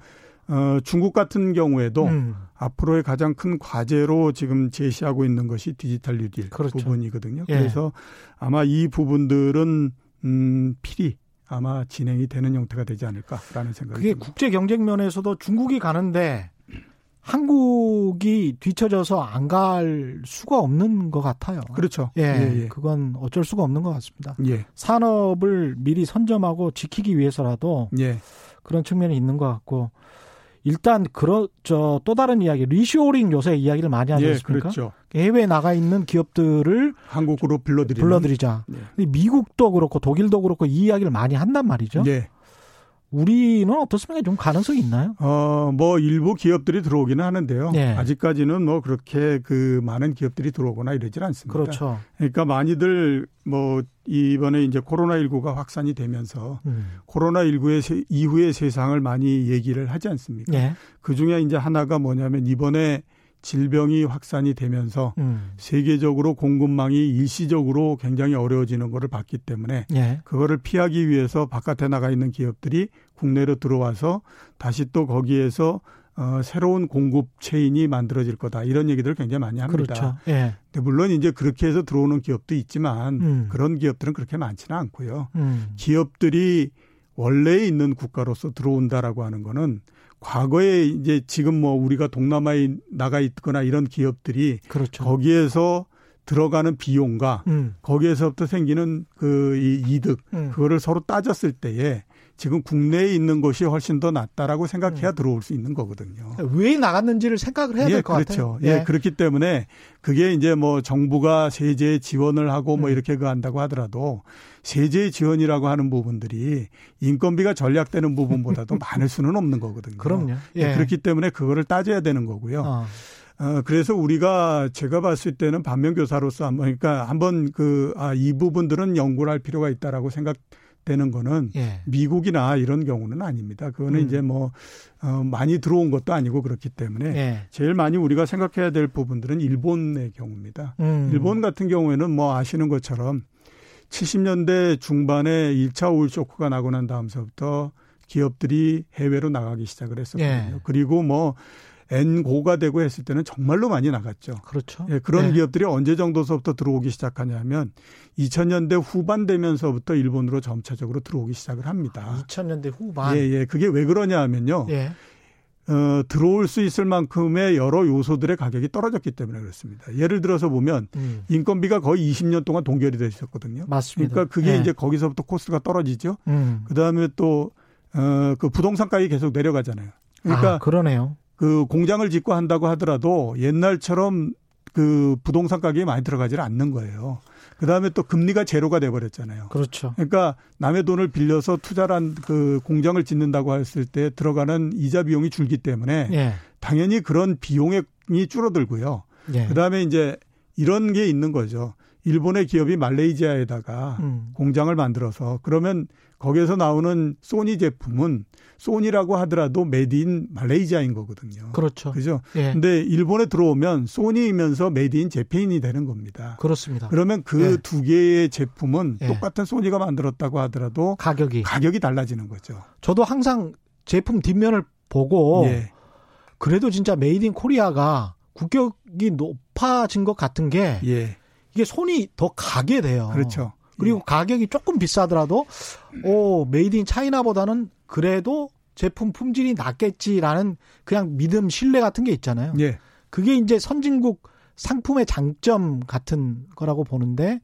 [SPEAKER 3] 어, 중국 같은 경우에도 음. 앞으로의 가장 큰 과제로 지금 제시하고 있는 것이 디지털 뉴딜 그렇죠. 부분이거든요. 예. 그래서 아마 이 부분들은 음, 필히 아마 진행이 되는 형태가 되지 않을까라는 생각이
[SPEAKER 1] 그게
[SPEAKER 3] 듭니다.
[SPEAKER 1] 국제 경쟁 면에서도 중국이 가는데 한국이 뒤처져서 안 갈 수가 없는 것 같아요.
[SPEAKER 3] 그렇죠.
[SPEAKER 1] 예, 예, 예, 그건 어쩔 수가 없는 것 같습니다. 예. 산업을 미리 선점하고 지키기 위해서라도 예. 그런 측면이 있는 것 같고 일단 그런 저또 다른 이야기 리쇼링 요새 이야기를 많이 하지 예, 않습니까? 예, 그렇죠. 해외에 나가 있는 기업들을
[SPEAKER 3] 한국으로 불러들이
[SPEAKER 1] 불러들이자. 예. 미국도 그렇고 독일도 그렇고 이 이야기를 많이 한단 말이죠. 예. 우리는 어떻습니까? 좀 가능성이 있나요?
[SPEAKER 3] 어, 뭐 일부 기업들이 들어오기는 하는데요. 네. 아직까지는 뭐 그렇게 그 많은 기업들이 들어오거나 이러질 않습니다.
[SPEAKER 1] 그렇죠.
[SPEAKER 3] 그러니까 많이들 뭐 이번에 이제 코로나19가 확산이 되면서 음. 코로나19의 이후의 세상을 많이 얘기를 하지 않습니까? 네. 그 중에 이제 하나가 뭐냐면 이번에 질병이 확산이 되면서 음. 세계적으로 공급망이 일시적으로 굉장히 어려워지는 것을 봤기 때문에 예. 그거를 피하기 위해서 바깥에 나가 있는 기업들이 국내로 들어와서 다시 또 거기에서 어, 새로운 공급 체인이 만들어질 거다 이런 얘기들을 굉장히 많이 합니다. 그렇죠. 예. 근데 물론 이제 그렇게 해서 들어오는 기업도 있지만 음. 그런 기업들은 그렇게 많지는 않고요. 음. 기업들이 원래 있는 국가로서 들어온다라고 하는 거는 과거에 이제 지금 뭐 우리가 동남아에 나가 있거나 이런 기업들이 그렇죠. 거기에서 들어가는 비용과 음. 거기에서부터 생기는 그 이 이득 음. 그거를 서로 따졌을 때에 지금 국내에 있는 것이 훨씬 더 낫다라고 생각해야 음. 들어올 수 있는 거거든요.
[SPEAKER 1] 왜 나갔는지를 생각을 해야 될것
[SPEAKER 3] 예, 그렇죠. 같아요. 예, 그렇기 때문에 그게 이제 뭐 정부가 세제 지원을 하고 뭐 음. 이렇게 그 한다고 하더라도 세제 지원이라고 하는 부분들이 인건비가 전략되는 부분보다도 많을 수는 없는 거거든요.
[SPEAKER 1] 그럼요.
[SPEAKER 3] 예. 예. 그렇기 때문에 그거를 따져야 되는 거고요. 어. 어, 그래서 우리가 제가 봤을 때는 반면교사로서 한번, 그러니까 한번 그, 아, 이 부분들은 연구를 할 필요가 있다라고 생각, 되는 거는 예. 미국이나 이런 경우는 아닙니다. 그거는 음. 이제 뭐 어, 많이 들어온 것도 아니고 그렇기 때문에 예. 제일 많이 우리가 생각해야 될 부분들은 일본의 경우입니다. 음. 일본 같은 경우에는 뭐 아시는 것처럼 70년대 중반에 1차 오일 쇼크가 나고 난 다음서부터 기업들이 해외로 나가기 시작을 했었거든요. 예. 그리고 뭐 N고가 되고 했을 때는 정말로 많이 나갔죠.
[SPEAKER 1] 그렇죠.
[SPEAKER 3] 예, 그런 네. 기업들이 언제 정도서부터 들어오기 시작하냐면 2000년대 후반 되면서부터 일본으로 점차적으로 들어오기 시작을 합니다.
[SPEAKER 1] 2000년대 후반.
[SPEAKER 3] 예, 예. 그게 왜 그러냐 하면요. 예. 어, 들어올 수 있을 만큼의 여러 요소들의 가격이 떨어졌기 때문에 그렇습니다. 예를 들어서 보면 음. 인건비가 거의 20년 동안 동결이 돼 있었거든요.
[SPEAKER 1] 맞습니다.
[SPEAKER 3] 그러니까 그게 예. 이제 거기서부터 코스가 떨어지죠. 음. 그다음에 또 어, 그 부동산 가격이 계속 내려가잖아요. 그러니까
[SPEAKER 1] 아, 그러네요.
[SPEAKER 3] 그 공장을 짓고 한다고 하더라도 옛날처럼 그 부동산 가격이 많이 들어가지를 않는 거예요. 그 다음에 또 금리가 제로가 돼버렸잖아요.
[SPEAKER 1] 그렇죠.
[SPEAKER 3] 그러니까 남의 돈을 빌려서 투자를 한그 공장을 짓는다고 했을 때 들어가는 이자 비용이 줄기 때문에 예. 당연히 그런 비용이 줄어들고요. 예. 그 다음에 이제 이런 게 있는 거죠. 일본의 기업이 말레이시아에다가 음. 공장을 만들어서 그러면 거기에서 나오는 소니 제품은 소니라고 하더라도 made in Malaysia인 거거든요.
[SPEAKER 1] 그렇죠.
[SPEAKER 3] 그죠? 예. 근데 일본에 들어오면 소니이면서 made in Japan이 되는 겁니다.
[SPEAKER 1] 그렇습니다.
[SPEAKER 3] 그러면 그두 예. 개의 제품은 예. 똑같은 소니가 만들었다고 하더라도
[SPEAKER 1] 가격이
[SPEAKER 3] 가격이 달라지는 거죠.
[SPEAKER 1] 저도 항상 제품 뒷면을 보고 예. 그래도 진짜 made in Korea가 국격이 높아진 것 같은 게 예. 이게 손이 더 가게 돼요.
[SPEAKER 3] 그렇죠.
[SPEAKER 1] 그리고 예. 가격이 조금 비싸더라도 오 made in China보다는 그래도 제품 품질이 낫겠지라는 그냥 믿음 신뢰 같은 게 있잖아요.
[SPEAKER 3] 예.
[SPEAKER 1] 그게 이제 선진국 상품의 장점 같은 거라고 보는데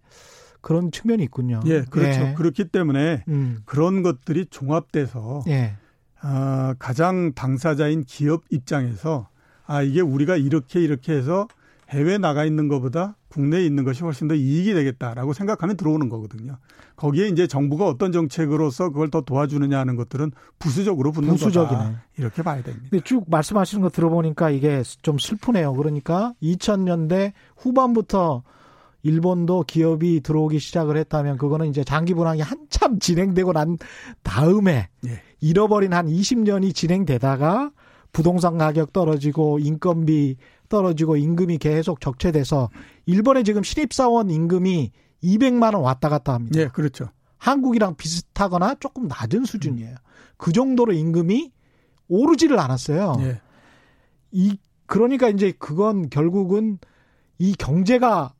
[SPEAKER 1] 그런 측면이 있군요.
[SPEAKER 3] 예, 그렇죠. 예. 그렇기 때문에 음. 그런 것들이 종합돼서 예. 어, 가장 당사자인 기업 입장에서 아 이게 우리가 이렇게 이렇게 해서 해외 나가 있는 것보다 국내에 있는 것이 훨씬 더 이익이 되겠다라고 생각하면 들어오는 거거든요. 거기에 이제 정부가 어떤 정책으로서 그걸 더 도와주느냐 하는 것들은 부수적으로 붙는 부수적이네. 거다. 이렇게 봐야 됩니다.
[SPEAKER 1] 근데 쭉 말씀하시는 거 들어보니까 이게 좀 슬프네요. 그러니까 2000년대 후반부터 일본도 기업이 들어오기 시작을 했다면 그거는 이제 장기 분황이 한참 진행되고 난 다음에 예. 잃어버린 한 20년이 진행되다가 부동산 가격 떨어지고 인건비 떨어지고 임금이 계속 적체돼서 일본에 지금 신입사원 임금이 200만 원 왔다 갔다 합니다.
[SPEAKER 3] 예, 그렇죠.
[SPEAKER 1] 한국이랑 비슷하거나 조금 낮은 수준이에요. 그 정도로 임금이 오르지를 않았어요. 예. 이 그러니까 이제 그건 결국은 이 경제가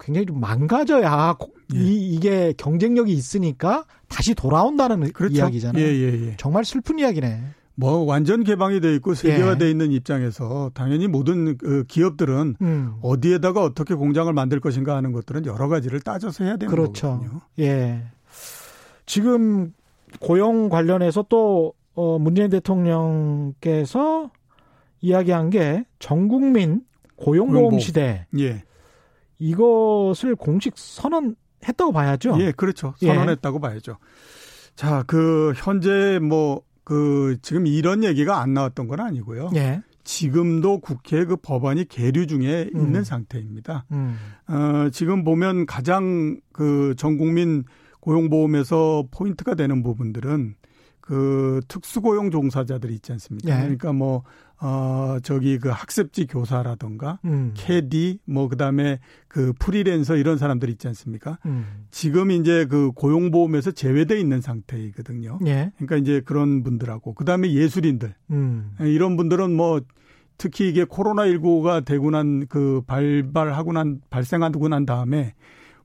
[SPEAKER 1] 굉장히 좀 망가져야 예. 이, 이게 경쟁력이 있으니까 다시 돌아온다는 그렇죠. 이야기잖아요. 예, 예, 예. 정말 슬픈 이야기네.
[SPEAKER 3] 뭐 완전 개방이 돼 있고 세계화돼 예. 있는 입장에서 당연히 모든 그 기업들은 음. 어디에다가 어떻게 공장을 만들 것인가 하는 것들은 여러 가지를 따져서 해야 되는 그렇죠. 거거든요.
[SPEAKER 1] 예. 지금 고용 관련해서 또 어, 문재인 대통령께서 이야기한 게 전국민 고용보험 시대. 예. 이것을 공식 선언했다고 봐야죠.
[SPEAKER 3] 예, 그렇죠. 예. 선언했다고 예. 봐야죠. 자, 그 현재 뭐 그 지금 이런 얘기가 안 나왔던 건 아니고요. 예. 지금도 국회 그 법안이 계류 중에 음. 있는 상태입니다. 음. 어, 지금 보면 가장 그 전 국민 고용보험에서 포인트가 되는 부분들은 그 특수고용 종사자들이 있지 않습니까? 예. 그러니까 뭐 어, 저기 그 학습지 교사라던가, 음. 캐디, 뭐, 그 다음에 그 프리랜서 이런 사람들 있지 않습니까? 음. 지금 이제 그 고용보험에서 제외돼 있는 상태이거든요. 예. 그러니까 이제 그런 분들하고, 그 다음에 예술인들. 음. 예, 이런 분들은 뭐, 특히 이게 코로나19가 되고 난 그 발발하고 난, 발생하고 난 다음에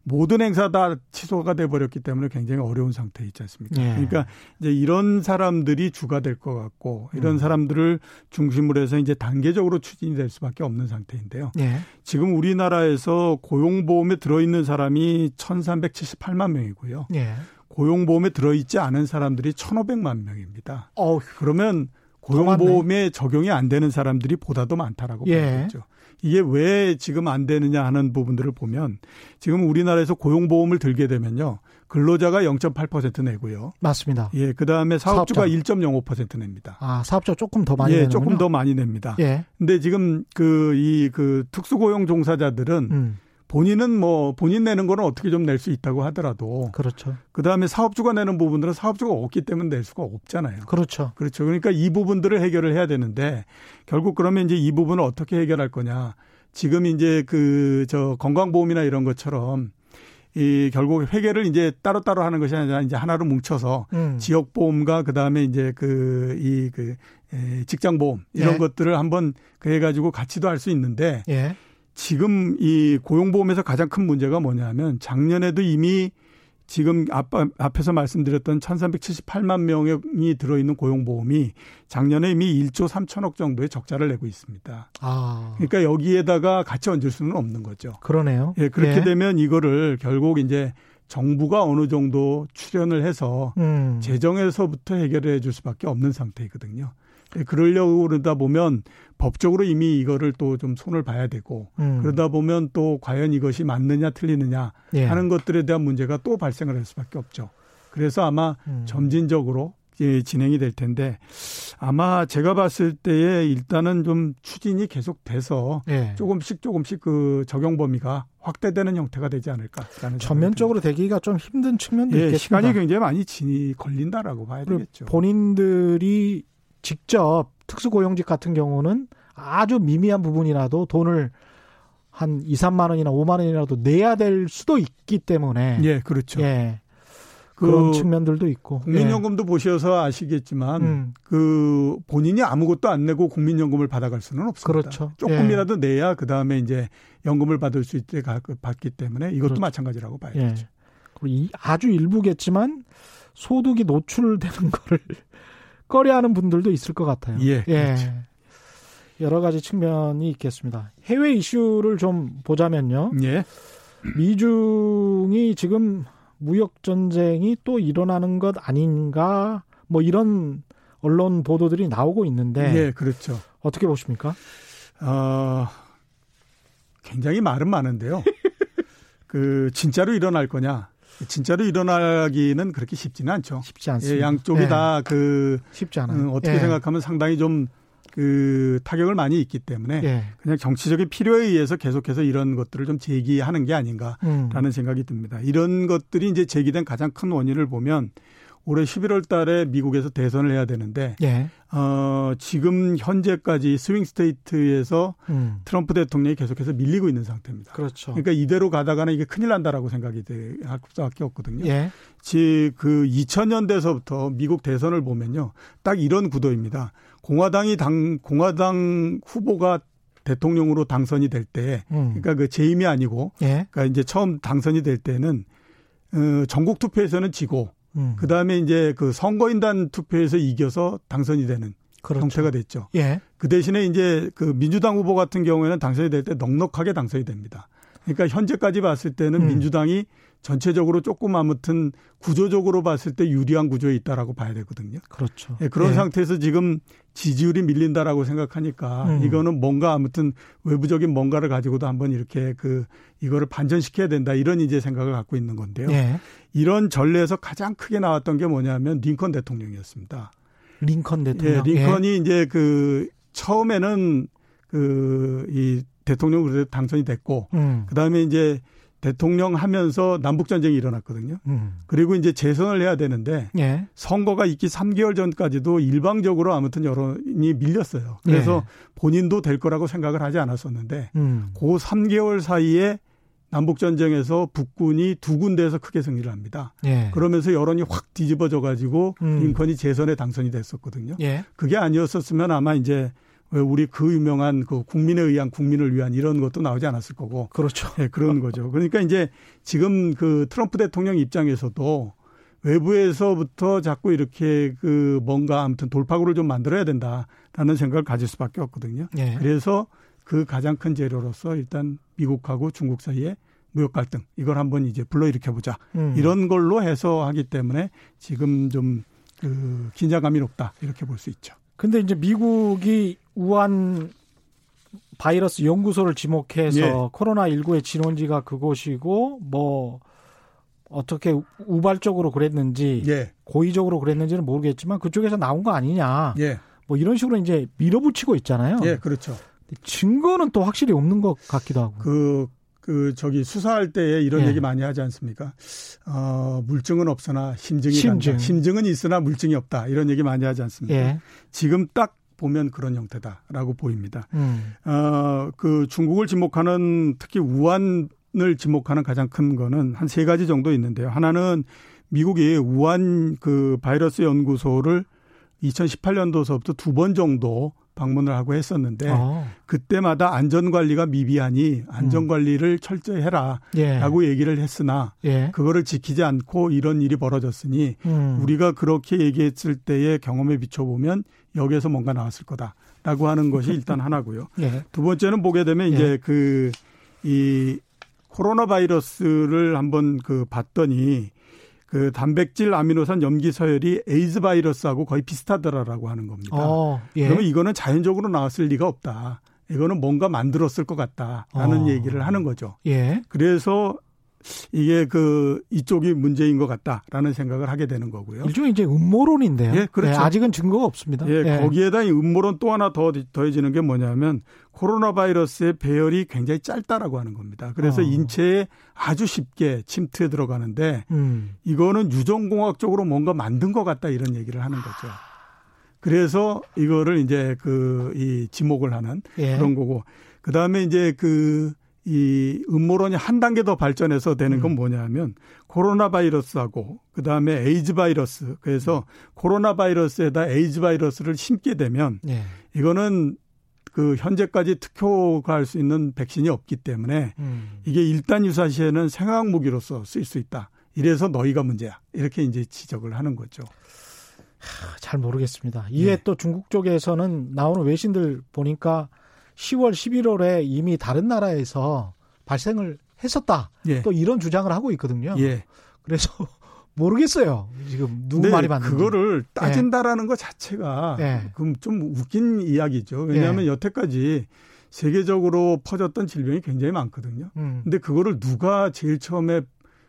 [SPEAKER 3] 모든 행사 다 취소가 돼 버렸기 때문에 굉장히 어려운 상태에 있지 않습니까? 예. 그러니까 이제 이런 사람들이 주가 될 것 같고 이런 음. 사람들을 중심으로 해서 이제 단계적으로 추진이 될 수밖에 없는 상태인데요. 예. 지금 우리나라에서 고용보험에 들어 있는 사람이 1,378만 명이고요. 예. 고용보험에 들어 있지 않은 사람들이 1,500만 명입니다. 어휴. 그러면 고용보험에 적용이 안 되는 사람들이 보다도 많다라고 예. 봐야겠죠. 이게 왜 지금 안 되느냐 하는 부분들을 보면 지금 우리나라에서 고용보험을 들게 되면요. 근로자가 0.8% 내고요.
[SPEAKER 1] 맞습니다.
[SPEAKER 3] 예, 그다음에 사업주가 사업자. 1.05% 냅니다.
[SPEAKER 1] 아, 사업자 조금 더 많이
[SPEAKER 3] 예,
[SPEAKER 1] 내는군요.
[SPEAKER 3] 조금 더 많이 냅니다. 예. 근데 지금 그 이그 그 특수고용 종사자들은 음. 본인은 뭐 본인 내는 거는 어떻게 좀 낼 수 있다고 하더라도
[SPEAKER 1] 그렇죠.
[SPEAKER 3] 그다음에 사업주가 내는 부분들은 사업주가 없기 때문에 낼 수가 없잖아요.
[SPEAKER 1] 그렇죠.
[SPEAKER 3] 그렇죠. 그러니까 이 부분들을 해결을 해야 되는데 결국 그러면 이제 이 부분을 어떻게 해결할 거냐. 지금 이제 그 저 건강보험이나 이런 것처럼 이 결국 회계를 이제 따로따로 하는 것이 아니라 이제 하나로 뭉쳐서 음. 지역 보험과 그다음에 이제 그 이그 그 직장 보험 이런 예. 것들을 한번 그해 가지고 같이도 할 수 있는데 예. 지금 이 고용보험에서 가장 큰 문제가 뭐냐면 작년에도 이미 지금 앞, 앞에서 말씀드렸던 1378만 명이 들어있는 고용보험이 작년에 이미 1조 3천억 정도의 적자를 내고 있습니다. 아. 그러니까 여기에다가 같이 얹을 수는 없는 거죠.
[SPEAKER 1] 그러네요.
[SPEAKER 3] 예, 그렇게 예. 되면 이거를 결국 이제 정부가 어느 정도 출연을 해서 음. 재정에서부터 해결해 줄 수밖에 없는 상태이거든요. 예, 그러려고 그러다 보면 법적으로 이미 이거를 또 좀 손을 봐야 되고 음. 그러다 보면 또 과연 이것이 맞느냐 틀리느냐 예. 하는 것들에 대한 문제가 또 발생을 할 수밖에 없죠. 그래서 아마 음. 점진적으로 진행이 될 텐데 아마 제가 봤을 때에 일단은 좀 추진이 계속돼서 예. 조금씩 조금씩 그 적용 범위가 확대되는 형태가 되지 않을까라는
[SPEAKER 1] 전면적으로 되기가 좀 힘든 측면도 예, 있겠습니다.
[SPEAKER 3] 시간이 굉장히 많이 진이 걸린다라고 봐야 되겠죠.
[SPEAKER 1] 본인들이 직접 특수고용직 같은 경우는 아주 미미한 부분이라도 돈을 한 2, 3만 원이나 5만 원이라도 내야 될 수도 있기 때문에
[SPEAKER 3] 예, 그렇죠. 예.
[SPEAKER 1] 그 그런 측면들도 있고
[SPEAKER 3] 국민연금도 예. 보셔서 아시겠지만 음. 그 본인이 아무것도 안 내고 국민연금을 받아갈 수는 없습니다. 그렇죠. 조금이라도 예. 내야 그 다음에 이제 연금을 받을 수 있게 받기 때문에 이것도 그렇죠. 마찬가지라고 봐야 예. 되죠.
[SPEAKER 1] 그리고 아주 일부겠지만 소득이 노출되는 거를 꺼려하는 분들도 있을 것 같아요.
[SPEAKER 3] 예, 예. 그렇죠.
[SPEAKER 1] 여러 가지 측면이 있겠습니다. 해외 이슈를 좀 보자면요.
[SPEAKER 3] 예.
[SPEAKER 1] 미중이 지금 무역 전쟁이 또 일어나는 것 아닌가 뭐 이런 언론 보도들이 나오고 있는데
[SPEAKER 3] 예, 그렇죠.
[SPEAKER 1] 어떻게 보십니까?
[SPEAKER 3] 어, 굉장히 말은 많은데요. 그 진짜로 일어날 거냐? 진짜로 일어나기는 그렇게 쉽지는 않죠.
[SPEAKER 1] 쉽지 않습니다.
[SPEAKER 3] 예, 양쪽이 예. 다그
[SPEAKER 1] 쉽지 않아요.
[SPEAKER 3] 음, 어떻게 예. 생각하면 상당히 좀 그 타격을 많이 있기 때문에 예. 그냥 정치적인 필요에 의해서 계속해서 이런 것들을 좀 제기하는 게 아닌가라는 음. 생각이 듭니다. 이런 것들이 이제 제기된 가장 큰 원인을 보면 올해 11월 달에 미국에서 대선을 해야 되는데
[SPEAKER 1] 예.
[SPEAKER 3] 어, 지금 현재까지 스윙 스테이트에서 음. 트럼프 대통령이 계속해서 밀리고 있는 상태입니다.
[SPEAKER 1] 그렇죠.
[SPEAKER 3] 그러니까 이대로 가다가는 이게 큰일 난다라고 생각이 할 수밖에 없거든요.
[SPEAKER 1] 예.
[SPEAKER 3] 그 2000년대서부터 미국 대선을 보면요. 딱 이런 구도입니다. 공화당이 당 공화당 후보가 대통령으로 당선이 될 때, 음. 그러니까 그 재임이 아니고, 예. 그러니까 이제 처음 당선이 될 때는 어, 전국 투표에서는 지고 음. 그 다음에 이제 그 선거인단 투표에서 이겨서 당선이 되는 그렇죠. 형태가 됐죠.
[SPEAKER 1] 예.
[SPEAKER 3] 그 대신에 이제 그 민주당 후보 같은 경우에는 당선이 될 때 넉넉하게 당선이 됩니다. 그러니까 현재까지 봤을 때는 음. 민주당이 전체적으로 조금 아무튼 구조적으로 봤을 때 유리한 구조에 있다라고 봐야 되거든요.
[SPEAKER 1] 그렇죠.
[SPEAKER 3] 예, 그런 예. 상태에서 지금 지지율이 밀린다라고 생각하니까 음. 이거는 뭔가 아무튼 외부적인 뭔가를 가지고도 한번 이렇게 그 이거를 반전시켜야 된다 이런 이제 생각을 갖고 있는 건데요.
[SPEAKER 1] 예.
[SPEAKER 3] 이런 전례에서 가장 크게 나왔던 게 뭐냐면 링컨 대통령이었습니다.
[SPEAKER 1] 링컨 대통령.
[SPEAKER 3] 예, 링컨이 예. 이제 그 처음에는 그 이 대통령 으로 당선이 됐고 음. 그다음에 이제 대통령 하면서 남북 전쟁이 일어났거든요. 음. 그리고 이제 재선을 해야 되는데
[SPEAKER 1] 예.
[SPEAKER 3] 선거가 있기 3개월 전까지도 일방적으로 아무튼 여론이 밀렸어요. 그래서 예. 본인도 될 거라고 생각을 하지 않았었는데 음. 그 3개월 사이에 남북 전쟁에서 북군이 두 군데에서 크게 승리를 합니다.
[SPEAKER 1] 예.
[SPEAKER 3] 그러면서 여론이 확 뒤집어져 가지고 음. 링컨이 재선에 당선이 됐었거든요.
[SPEAKER 1] 예.
[SPEAKER 3] 그게 아니었었으면 아마 이제 우리 그 유명한 그 국민에 의한 국민을 위한 이런 것도 나오지 않았을 거고.
[SPEAKER 1] 그렇죠.
[SPEAKER 3] 네, 그런 거죠. 그러니까 이제 지금 그 트럼프 대통령 입장에서도 외부에서부터 자꾸 이렇게 그 뭔가 아무튼 돌파구를 좀 만들어야 된다라는 생각을 가질 수밖에 없거든요.
[SPEAKER 1] 네.
[SPEAKER 3] 그래서 그 가장 큰 재료로서 일단 미국하고 중국 사이에 무역 갈등 이걸 한번 이제 불러일으켜 보자 음. 이런 걸로 해서 하기 때문에 지금 좀 그 긴장감이 높다 이렇게 볼 수 있죠.
[SPEAKER 1] 근데 이제 미국이 우한 바이러스 연구소를 지목해서 예. 코로나19의 진원지가 그곳이고 뭐 어떻게 우발적으로 그랬는지
[SPEAKER 3] 예.
[SPEAKER 1] 고의적으로 그랬는지는 모르겠지만 그쪽에서 나온 거 아니냐.
[SPEAKER 3] 예.
[SPEAKER 1] 뭐 이런 식으로 이제 밀어붙이고 있잖아요.
[SPEAKER 3] 예, 그렇죠.
[SPEAKER 1] 증거는 또 확실히 없는 것 같기도 하고.
[SPEAKER 3] 그, 그, 저기 수사할 때에 이런 예. 얘기 많이 하지 않습니까? 어, 물증은 없으나 심증이 심증. 간다. 심증은 있으나 물증이 없다. 이런 얘기 많이 하지 않습니까?
[SPEAKER 1] 예.
[SPEAKER 3] 지금 딱 보면 그런 형태다라고 보입니다.
[SPEAKER 1] 음.
[SPEAKER 3] 어, 그 중국을 지목하는 특히 우한을 지목하는 가장 큰 거는 한 세 가지 정도 있는데요. 하나는 미국이 우한 그 바이러스 연구소를 2018년도서부터 두 번 정도 방문을 하고 했었는데
[SPEAKER 1] 어.
[SPEAKER 3] 그때마다 안전 관리가 미비하니 안전 관리를 음. 철저히 해라라고 예. 얘기를 했으나
[SPEAKER 1] 예.
[SPEAKER 3] 그거를 지키지 않고 이런 일이 벌어졌으니
[SPEAKER 1] 음.
[SPEAKER 3] 우리가 그렇게 얘기했을 때의 경험에 비춰 보면 여기에서 뭔가 나왔을 거다라고 하는 것이 일단 하나고요.
[SPEAKER 1] 예.
[SPEAKER 3] 두 번째는 보게 되면 이제 예. 그이 코로나 바이러스를 한번 그 봤더니 그 단백질 아미노산 염기 서열이 에이즈 바이러스하고 거의 비슷하더라라고 하는 겁니다.
[SPEAKER 1] 어, 예.
[SPEAKER 3] 그러면 이거는 자연적으로 나왔을 리가 없다. 이거는 뭔가 만들었을 것 같다라는 어. 얘기를 하는 거죠.
[SPEAKER 1] 예.
[SPEAKER 3] 그래서 이게 그 이쪽이 문제인 것 같다라는 생각을 하게 되는 거고요.
[SPEAKER 1] 일종의 이제 음모론인데요. 예, 그렇죠. 네, 아직은 증거가 없습니다.
[SPEAKER 3] 예, 예. 거기에다 음모론 또 하나 더 더해지는 게 뭐냐면 코로나 바이러스의 배열이 굉장히 짧다라고 하는 겁니다. 그래서 어. 인체에 아주 쉽게 침투해 들어가는데 음. 이거는 유전공학적으로 뭔가 만든 것 같다 이런 얘기를 하는 거죠. 그래서 이거를 이제 그 이 지목을 하는 예. 그런 거고 그 다음에 이제 그 이 음모론이 한 단계 더 발전해서 되는 건 음. 뭐냐면 코로나 바이러스하고 그 다음에 에이즈 바이러스 그래서 코로나 바이러스에다 에이즈 바이러스를 심게 되면 네. 이거는 그 현재까지 특효가 할 수 있는 백신이 없기 때문에 음. 이게 일단 유사 시에는 생화학 무기로서 쓰일 수 있다. 이래서 너희가 문제야. 이렇게 이제 지적을 하는 거죠.
[SPEAKER 1] 잘 모르겠습니다. 이게 네. 또 중국 쪽에서는 나오는 외신들 보니까 10월, 11월에 이미 다른 나라에서 발생을 했었다. 예. 또 이런 주장을 하고 있거든요. 예. 그래서 모르겠어요. 지금 누구 네, 말이 맞는지.
[SPEAKER 3] 그거를 따진다라는 예. 것 자체가 예. 그럼 좀 웃긴 이야기죠. 왜냐하면 예. 여태까지 세계적으로 퍼졌던 질병이 굉장히 많거든요. 음. 근데 그거를 누가 제일 처음에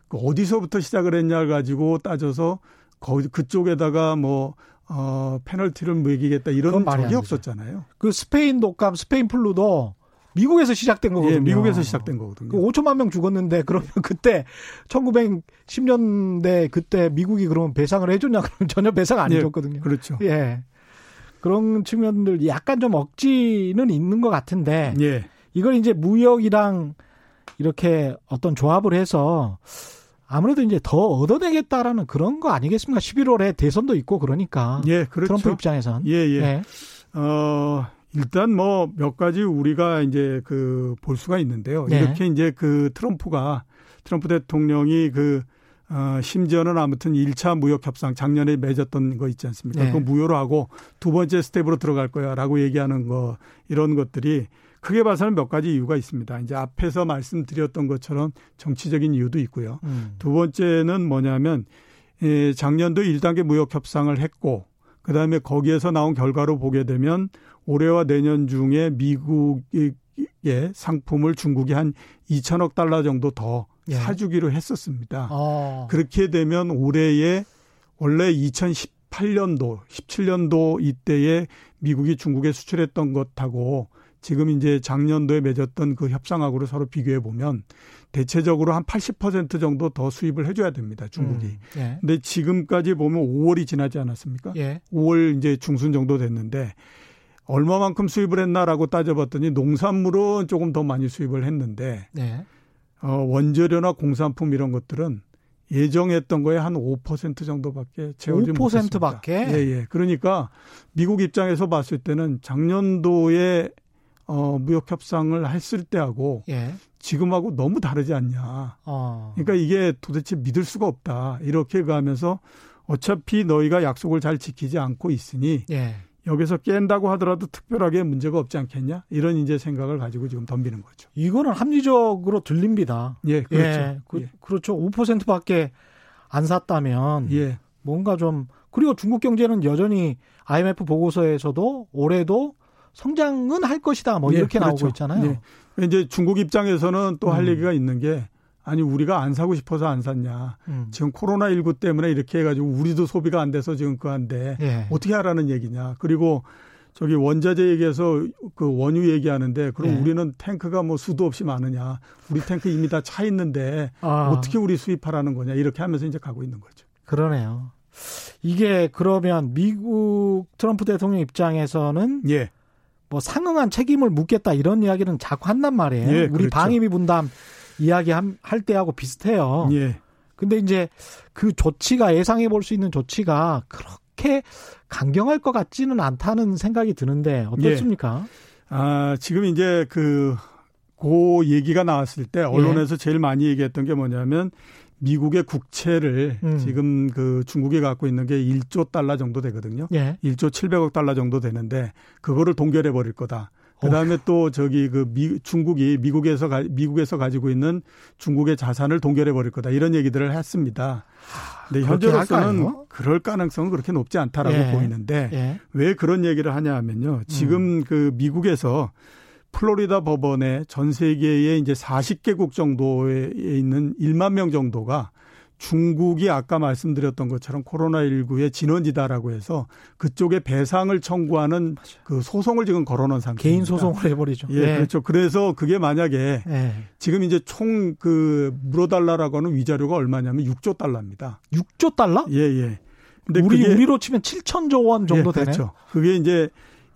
[SPEAKER 3] 그 어디서부터 시작을 했냐 가지고 따져서 거기 그쪽에다가 뭐 어, 페널티를 매기겠다 이런 적이 없었잖아요.
[SPEAKER 1] 그 스페인 독감, 스페인 플루도 미국에서 시작된 거거든요. 예,
[SPEAKER 3] 미국에서 시작된 거거든요. 그
[SPEAKER 1] 5천만 명 죽었는데 그러면 그때 1910년대 그때 미국이 그러면 배상을 해줬냐 그러면 전혀 배상 안 예, 해줬거든요.
[SPEAKER 3] 그렇죠.
[SPEAKER 1] 예. 그런 측면들 약간 좀 억지는 있는 것 같은데 예. 이걸 이제 무역이랑 이렇게 어떤 조합을 해서 아무래도 이제 더 얻어내겠다라는 그런 거 아니겠습니까? 11월에 대선도 있고 그러니까.
[SPEAKER 3] 예, 그렇죠.
[SPEAKER 1] 트럼프 입장에선.
[SPEAKER 3] 예, 예. 네. 어, 일단 뭐 몇 가지 우리가 이제 그 볼 수가 있는데요. 네. 이렇게 이제 그 트럼프가 트럼프 대통령이 그 어, 심지어는 아무튼 1차 무역 협상 작년에 맺었던 거 있지 않습니까? 네. 그 무효로 하고 두 번째 스텝으로 들어갈 거야라고 얘기하는 거 이런 것들이 크게 봐서는 몇 가지 이유가 있습니다. 이제 앞에서 말씀드렸던 것처럼 정치적인 이유도 있고요. 음. 두 번째는 뭐냐면 예, 작년도 1단계 무역 협상을 했고 그다음에 거기에서 나온 결과로 보게 되면 올해와 내년 중에 미국의 상품을 중국이 한 2천억 달러 정도 더 예. 사주기로 했었습니다. 어. 그렇게 되면 올해에 원래 2018년도, 17년도 이때에 미국이 중국에 수출했던 것하고 지금 이제 작년도에 맺었던 그 협상하고를 서로 비교해 보면 대체적으로 한 80% 정도 더 수입을 해줘야 됩니다. 중국이. 음, 예. 근데 지금까지 보면 5월이 지나지 않았습니까? 예. 5월 이제 중순 정도 됐는데 얼마만큼 수입을 했나라고 따져봤더니 농산물은 조금 더 많이 수입을 했는데 예. 어, 원재료나 공산품 이런 것들은 예정했던 거에 한 5% 정도밖에 채우지
[SPEAKER 1] 5%밖에?
[SPEAKER 3] 예, 예. 그러니까 미국 입장에서 봤을 때는 작년도에 어, 무역 협상을 했을 때하고 예. 지금하고 너무 다르지 않냐. 어. 그러니까 이게 도대체 믿을 수가 없다. 이렇게 가면서 어차피 너희가 약속을 잘 지키지 않고 있으니 예. 여기서 깬다고 하더라도 특별하게 문제가 없지 않겠냐? 이런 이제 생각을 가지고 지금 덤비는 거죠.
[SPEAKER 1] 이거는 합리적으로 들립니다.
[SPEAKER 3] 예, 그렇죠. 예,
[SPEAKER 1] 그, 예. 그렇죠. 5%밖에 안 샀다면 예. 뭔가 좀 그리고 중국 경제는 여전히 IMF 보고서에서도 올해도 성장은 할 것이다. 뭐 네, 이렇게 그렇죠. 나오고 있잖아요.
[SPEAKER 3] 네. 이제 중국 입장에서는 또할 음. 얘기가 있는 게 아니 우리가 안 사고 싶어서 안 샀냐. 음. 지금 코로나 19 때문에 이렇게 해가지고 우리도 소비가 안 돼서 지금 그한데 예. 어떻게 하라는 얘기냐. 그리고 저기 원자재 얘기해서 그 원유 얘기하는데 그럼 예. 우리는 탱크가 뭐 수도 없이 많으냐. 우리 탱크 이미 다 차 있는데 아. 어떻게 우리 수입하라는 거냐. 이렇게 하면서 이제 가고 있는 거죠.
[SPEAKER 1] 그러네요. 이게 그러면 미국 트럼프 대통령 입장에서는 예. 뭐 상응한 책임을 묻겠다 이런 이야기는 자꾸 한단 말이에요. 예, 우리 그렇죠. 방위비 분담 이야기 할 때하고 비슷해요. 예. 근데 이제 그 조치가 예상해 볼 수 있는 조치가 그렇게 강경할 것 같지는 않다는 생각이 드는데 어떻습니까? 예.
[SPEAKER 3] 아, 지금 이제 그, 고 얘기가 나왔을 때 언론에서 예. 제일 많이 얘기했던 게 뭐냐면 미국의 국채를 음. 지금 그 중국이 갖고 있는 게 1조 달러 정도 되거든요. 예. 1조 700억 달러 정도 되는데 그거를 동결해 버릴 거다. 그다음에 또 저기 그 미, 중국이 미국에서 가, 미국에서 가지고 있는 중국의 자산을 동결해 버릴 거다. 이런 얘기들을 했습니다. 근데 현재로서는 그럴 가능성은 그렇게 높지 않다라고 예. 보이는데 예. 왜 그런 얘기를 하냐 하면요. 지금 음. 그 미국에서 플로리다 법원에 전 세계에 이제 40개국 정도에 있는 1만 명 정도가 중국이 아까 말씀드렸던 것처럼 코로나19의 진원지다라고 해서 그쪽에 배상을 청구하는 그 소송을 지금 걸어놓은 상태입니다.
[SPEAKER 1] 개인 소송을 해버리죠.
[SPEAKER 3] 예, 네. 그렇죠. 그래서 그게 만약에 네. 지금 이제 총 그 물어달라라고 하는 위자료가 얼마냐면 6조 달러입니다.
[SPEAKER 1] 6조 달러?
[SPEAKER 3] 예, 예.
[SPEAKER 1] 근데 우리 우리로 치면 7천조 원 정도 예, 되네요. 그렇죠.
[SPEAKER 3] 그게 이제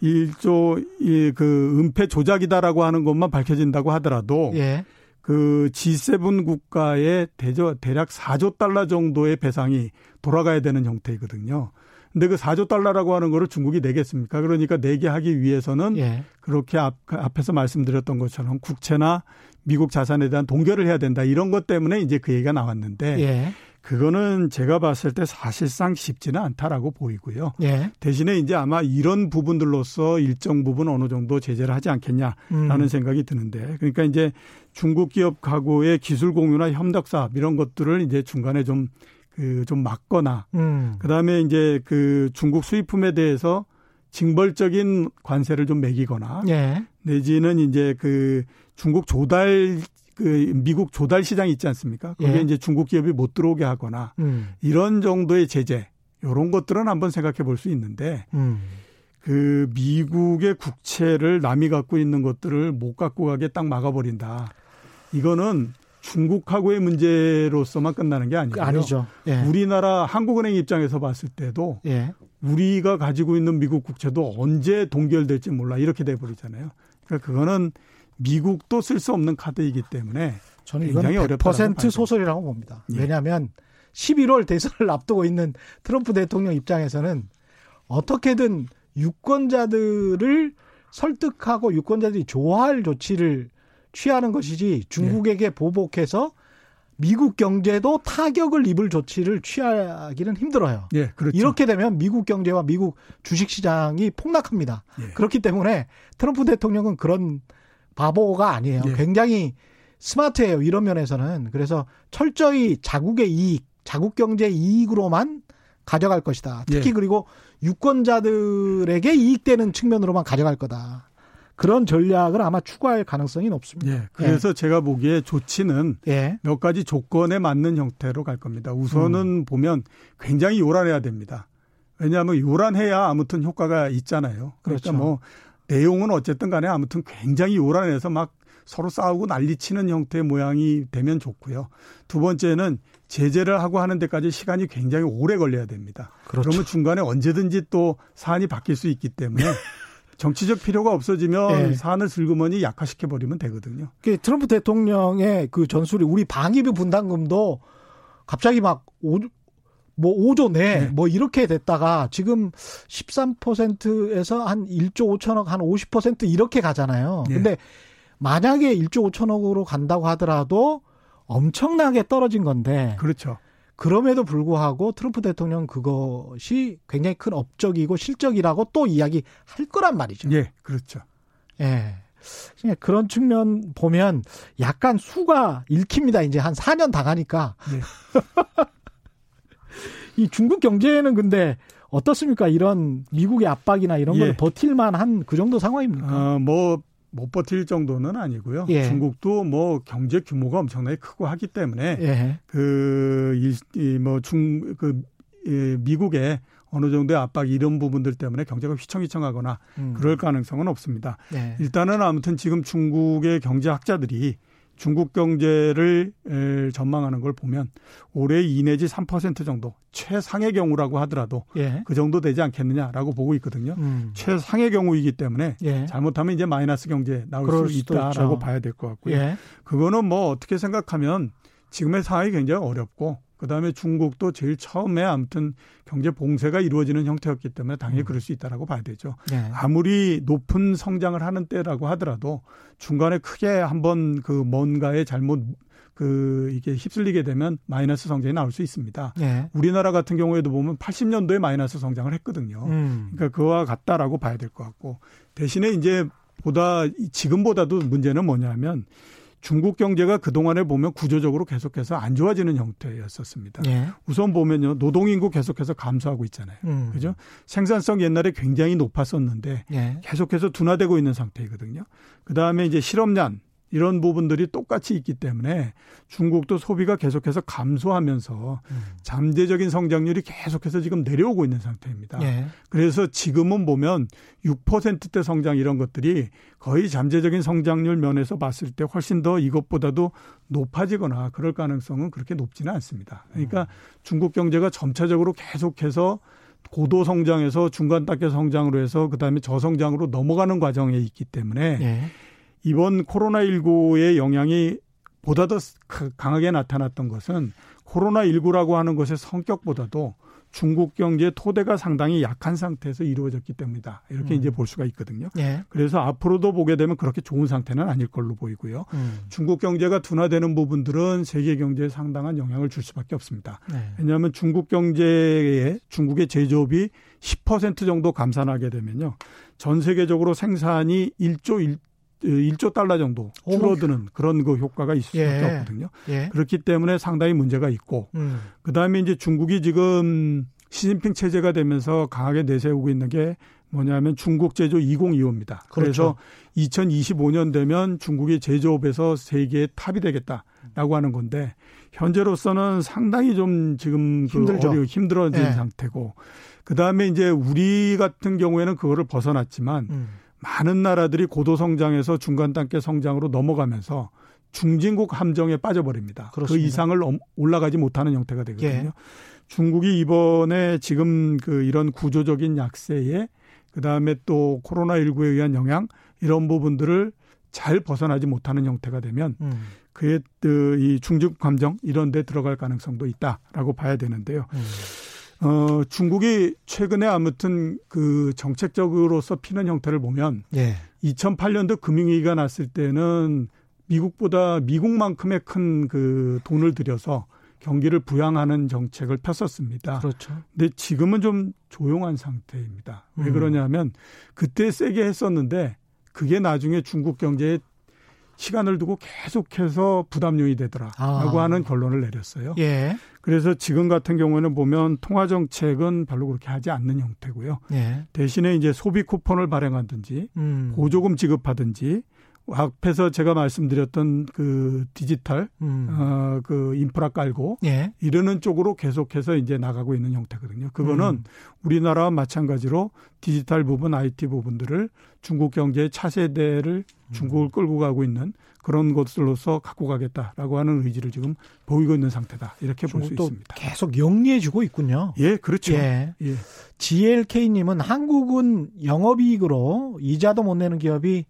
[SPEAKER 3] 1조 이그 은폐 조작이다라고 하는 것만 밝혀진다고 하더라도 예. 그 G7 국가의 대저 대략 4조 달러 정도의 배상이 돌아가야 되는 형태이거든요. 근데 그 4조 달러라고 하는 거를 중국이 내겠습니까? 그러니까 내게 하기 위해서는 예. 그렇게 앞, 앞에서 말씀드렸던 것처럼 국채나 미국 자산에 대한 동결을 해야 된다. 이런 것 때문에 이제 그 얘기가 나왔는데 예. 그거는 제가 봤을 때 사실상 쉽지는 않다라고 보이고요. 예. 대신에 이제 아마 이런 부분들로서 일정 부분 어느 정도 제재를 하지 않겠냐라는 음. 생각이 드는데 그러니까 이제 중국 기업 가구의 기술 공유나 협력 사업 이런 것들을 이제 중간에 좀 그 좀 막거나 음. 그다음에 이제 그 중국 수입품에 대해서 징벌적인 관세를 좀 매기거나 예. 내지는 이제 그 중국 조달 그 미국 조달 시장이 있지 않습니까? 거기에 예. 이제 중국 기업이 못 들어오게 하거나 음. 이런 정도의 제재 이런 것들은 한번 생각해 볼 수 있는데 음. 그 미국의 국채를 남이 갖고 있는 것들을 못 갖고 가게 딱 막아버린다. 이거는 중국하고의 문제로서만 끝나는 게 아니고요.
[SPEAKER 1] 아니죠.
[SPEAKER 3] 예. 우리나라 한국은행 입장에서 봤을 때도 예. 우리가 가지고 있는 미국 국채도 언제 동결될지 몰라 이렇게 돼 버리잖아요. 그러니까 그거는 미국도 쓸 수 없는 카드이기 때문에
[SPEAKER 1] 저는 이건 100% 소설이라고 봅니다. 예. 왜냐하면 11월 대선을 앞두고 있는 트럼프 대통령 입장에서는 어떻게든 유권자들을 설득하고 유권자들이 좋아할 조치를 취하는 것이지 중국에게 예. 보복해서 미국 경제도 타격을 입을 조치를 취하기는 힘들어요. 예, 그렇죠. 이렇게 되면 미국 경제와 미국 주식 시장이 폭락합니다. 예. 그렇기 때문에 트럼프 대통령은 그런 바보가 아니에요. 네. 굉장히 스마트해요. 이런 면에서는. 그래서 철저히 자국의 이익, 자국 경제 이익으로만 가져갈 것이다. 특히 네. 그리고 유권자들에게 이익되는 측면으로만 가져갈 거다. 그런 전략을 아마 추구할 가능성이 높습니다.
[SPEAKER 3] 예. 그래서 예. 제가 보기에 조치는 예. 몇 가지 조건에 맞는 형태로 갈 겁니다. 우선은 음. 보면 굉장히 요란해야 됩니다. 왜냐하면 요란해야 아무튼 효과가 있잖아요. 그러니까 그렇죠. 뭐 내용은 어쨌든 간에 아무튼 굉장히 요란해서 막 서로 싸우고 난리치는 형태의 모양이 되면 좋고요. 두 번째는 제재를 하고 하는 데까지 시간이 굉장히 오래 걸려야 됩니다. 그렇죠. 그러면 중간에 언제든지 또 사안이 바뀔 수 있기 때문에 정치적 필요가 없어지면 네. 사안을 슬그머니 약화시켜 버리면 되거든요.
[SPEAKER 1] 그 트럼프 대통령의 그 전술이 우리 방위비 분담금도 갑자기 막 뭐 5조 내, 네. 뭐 이렇게 됐다가 지금 13%에서 한 1조 5천억 한 50% 이렇게 가잖아요. 네. 근데 만약에 1조 5천억으로 간다고 하더라도 엄청나게 떨어진 건데.
[SPEAKER 3] 그렇죠.
[SPEAKER 1] 그럼에도 불구하고 트럼프 대통령 그것이 굉장히 큰 업적이고 실적이라고 또 이야기 할 거란 말이죠.
[SPEAKER 3] 예, 그렇죠.
[SPEAKER 1] 예. 그런 측면 보면 약간 수가 읽힙니다. 이제 한 4년 당하니까. 네. 이 중국 경제는 근데 어떻습니까? 이런 미국의 압박이나 이런 걸 예. 버틸 만 한 그 정도 상황입니까?
[SPEAKER 3] 어, 뭐, 못 버틸 정도는 아니고요. 예. 중국도 뭐 경제 규모가 엄청나게 크고 하기 때문에 예. 그, 이, 뭐 중, 그, 이, 미국의 어느 정도의 압박 이런 부분들 때문에 경제가 휘청휘청하거나 음. 그럴 가능성은 없습니다. 예. 일단은 아무튼 지금 중국의 경제학자들이 중국 경제를 전망하는 걸 보면 올해 2 내지 3% 정도 최상의 경우라고 하더라도 예. 그 정도 되지 않겠느냐라고 보고 있거든요. 음. 최상의 경우이기 때문에 예. 잘못하면 이제 마이너스 경제 나올 수 있다라고 봐야 될 것 같고요. 예. 그거는 뭐 어떻게 생각하면 지금의 상황이 굉장히 어렵고 그다음에 중국도 제일 처음에 아무튼 경제 봉쇄가 이루어지는 형태였기 때문에 당연히 음. 그럴 수 있다라고 봐야 되죠. 네. 아무리 높은 성장을 하는 때라고 하더라도 중간에 크게 한번 그 뭔가에 잘못 그 이게 휩쓸리게 되면 마이너스 성장이 나올 수 있습니다. 네. 우리나라 같은 경우에도 보면 80년도에 마이너스 성장을 했거든요. 음. 그러니까 그와 같다라고 봐야 될 것 같고 대신에 이제 보다 지금보다도 문제는 뭐냐면 중국 경제가 그동안에 보면 구조적으로 계속해서 안 좋아지는 형태였었습니다. 예. 우선 보면요. 노동인구 계속해서 감소하고 있잖아요. 음. 그죠? 생산성 옛날에 굉장히 높았었는데 예. 계속해서 둔화되고 있는 상태이거든요. 그 다음에 이제 실업난 이런 부분들이 똑같이 있기 때문에 중국도 소비가 계속해서 감소하면서 음. 잠재적인 성장률이 계속해서 지금 내려오고 있는 상태입니다. 예. 그래서 지금은 보면 6%대 성장 이런 것들이 거의 잠재적인 성장률 면에서 봤을 때 훨씬 더 이것보다도 높아지거나 그럴 가능성은 그렇게 높지는 않습니다. 그러니까 음. 중국 경제가 점차적으로 계속해서 고도 성장에서 중간 단계 성장으로 해서 그다음에 저성장으로 넘어가는 과정에 있기 때문에 예. 이번 코로나19의 영향이 보다 더 강하게 나타났던 것은 코로나19라고 하는 것의 성격보다도 중국 경제 토대가 상당히 약한 상태에서 이루어졌기 때문이다. 이렇게 음. 이제 볼 수가 있거든요. 예. 그래서 앞으로도 보게 되면 그렇게 좋은 상태는 아닐 걸로 보이고요. 음. 중국 경제가 둔화되는 부분들은 세계 경제에 상당한 영향을 줄 수밖에 없습니다. 네. 왜냐하면 중국 경제에 중국의 제조업이 10% 정도 감산하게 되면요. 전 세계적으로 생산이 1조 1 1조 달러 정도 줄어드는 그런 그 효과가 있을 수밖에 예. 없거든요. 예. 그렇기 때문에 상당히 문제가 있고 음. 그다음에 이제 중국이 지금 시진핑 체제가 되면서 강하게 내세우고 있는 게 뭐냐면 중국 제조 2025입니다. 그렇죠. 그래서 2025년 되면 중국의 제조업에서 세계의 탑이 되겠다라고 하는 건데 현재로서는 상당히 좀 지금 그 힘들죠. 어려 힘들어진 예. 상태고 그다음에 이제 우리 같은 경우에는 그거를 벗어났지만 음. 많은 나라들이 고도 성장에서 중간 단계 성장으로 넘어가면서 중진국 함정에 빠져버립니다. 그 그렇습니다. 그 이상을 올라가지 못하는 형태가 되거든요. 예. 중국이 이번에 지금 그 이런 구조적인 약세에 그 다음에 또 코로나 19에 의한 영향 이런 부분들을 잘 벗어나지 못하는 형태가 되면 음. 그의 이 중국 감정 이런 데 들어갈 가능성도 있다라고 봐야 되는데요. 음. 어, 중국이 최근에 아무튼 그 정책적으로서 피는 형태를 보면 예. 2008년도 금융위기가 났을 때는 미국보다 미국만큼의 큰 그 돈을 들여서 경기를 부양하는 정책을 폈었습니다. 그렇죠. 근데 지금은 좀 조용한 상태입니다. 왜 음. 그러냐면 그때 세게 했었는데 그게 나중에 중국 경제에 시간을 두고 계속해서 부담 요인이 되더라라고 아. 하는 결론을 내렸어요. 예. 그래서 지금 같은 경우에는 보면 통화 정책은 별로 그렇게 하지 않는 형태고요. 예. 대신에 이제 소비 쿠폰을 발행하든지 음. 보조금 지급하든지 앞에서 제가 말씀드렸던 그 디지털 음. 어 그 인프라 깔고 예. 이러는 쪽으로 계속해서 이제 나가고 있는 형태거든요. 그거는 음. 우리나라와 마찬가지로 디지털 부분, IT 부분들을 중국 경제의 차세대를 중국을 끌고 가고 있는 그런 것들로서 갖고 가겠다라고 하는 의지를 지금 보이고 있는 상태다. 이렇게 볼 수 있습니다.
[SPEAKER 1] 계속 영리해지고 있군요.
[SPEAKER 3] 예, 그렇죠. 예.
[SPEAKER 1] 예. GLK님은 한국은 영업이익으로 이자도 못 내는 기업이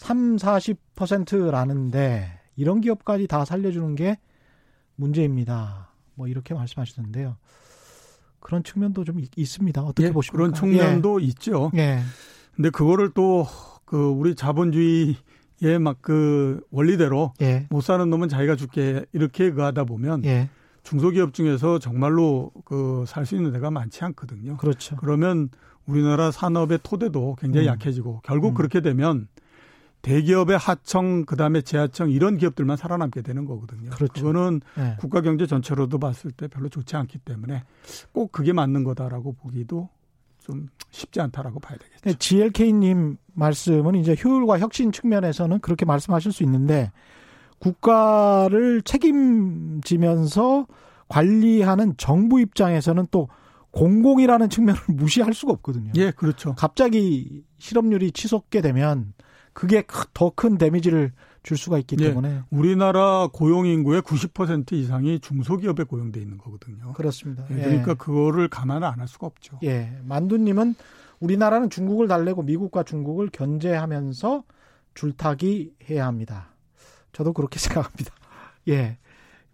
[SPEAKER 1] 3, 40%라는데 이런 기업까지 다 살려주는 게 문제입니다. 뭐 이렇게 말씀하시는데요. 그런 측면도 좀 있습니다. 어떻게 예, 보십니까?
[SPEAKER 3] 그런 측면도 예. 있죠. 예. 근데 그거를 또 그 우리 자본주의의 막그 원리대로 예. 못 사는 놈은 자기가 줄게 이렇게 그 하다 보면 예. 중소기업 중에서 정말로 그 살 수 있는 데가 많지 않거든요. 그렇죠. 그러면 우리나라 산업의 토대도 굉장히 음. 약해지고 결국 음. 그렇게 되면 대기업의 하청 그다음에 재하청 이런 기업들만 살아남게 되는 거거든요. 그렇죠. 그거는 네. 국가 경제 전체로도 봤을 때 별로 좋지 않기 때문에 꼭 그게 맞는 거다라고 보기도 좀 쉽지 않다라고 봐야 되겠죠. 네,
[SPEAKER 1] GLK님 말씀은 이제 효율과 혁신 측면에서는 그렇게 말씀하실 수 있는데 국가를 책임지면서 관리하는 정부 입장에서는 또 공공이라는 측면을 무시할 수가 없거든요.
[SPEAKER 3] 예, 그렇죠.
[SPEAKER 1] 갑자기 실업률이 치솟게 되면 그게 더 큰 데미지를 줄 수가 있기 예, 때문에
[SPEAKER 3] 우리나라 고용 인구의 90% 이상이 중소기업에 고용돼 있는 거거든요.
[SPEAKER 1] 그렇습니다.
[SPEAKER 3] 예, 그러니까 예. 그거를 감안을 안할 수가 없죠.
[SPEAKER 1] 예, 만두님은 우리나라는 중국을 달래고 미국과 중국을 견제하면서 줄타기 해야 합니다. 저도 그렇게 생각합니다. 예.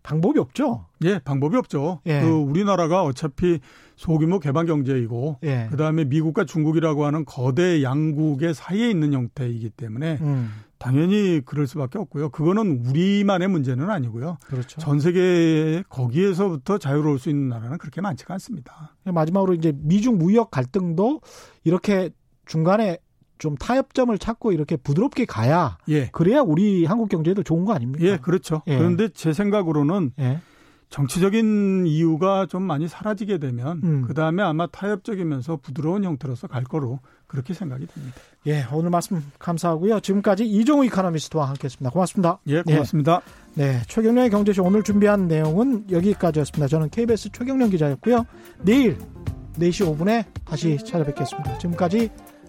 [SPEAKER 1] 방법이 없죠.
[SPEAKER 3] 예, 방법이 없죠. 예. 그 우리나라가 어차피 소규모 개방 경제이고 예. 그다음에 미국과 중국이라고 하는 거대 양국의 사이에 있는 형태이기 때문에 음. 당연히 그럴 수밖에 없고요. 그거는 우리만의 문제는 아니고요. 그렇죠. 전 세계 거기에서부터 자유로울 수 있는 나라는 그렇게 많지가 않습니다.
[SPEAKER 1] 마지막으로 이제 미중 무역 갈등도 이렇게 중간에 좀 타협점을 찾고 이렇게 부드럽게 가야
[SPEAKER 3] 예.
[SPEAKER 1] 그래야 우리 한국 경제도 좋은 거 아닙니까?
[SPEAKER 3] 예, 그렇죠. 예. 그런데 제 생각으로는 예. 정치적인 이유가 좀 많이 사라지게 되면 음. 그 다음에 아마 타협적이면서 부드러운 형태로서 갈 거로 그렇게 생각이 됩니다.
[SPEAKER 1] 예, 오늘 말씀 감사하고요. 지금까지 이종우 이카노미스트와 함께했습니다. 고맙습니다.
[SPEAKER 3] 예, 고맙습니다.
[SPEAKER 1] 예. 네, 최경련의 경제쇼 오늘 준비한 내용은 여기까지였습니다. 저는 KBS 최경련 기자였고요. 내일 4시 5분에 다시 찾아뵙겠습니다. 지금까지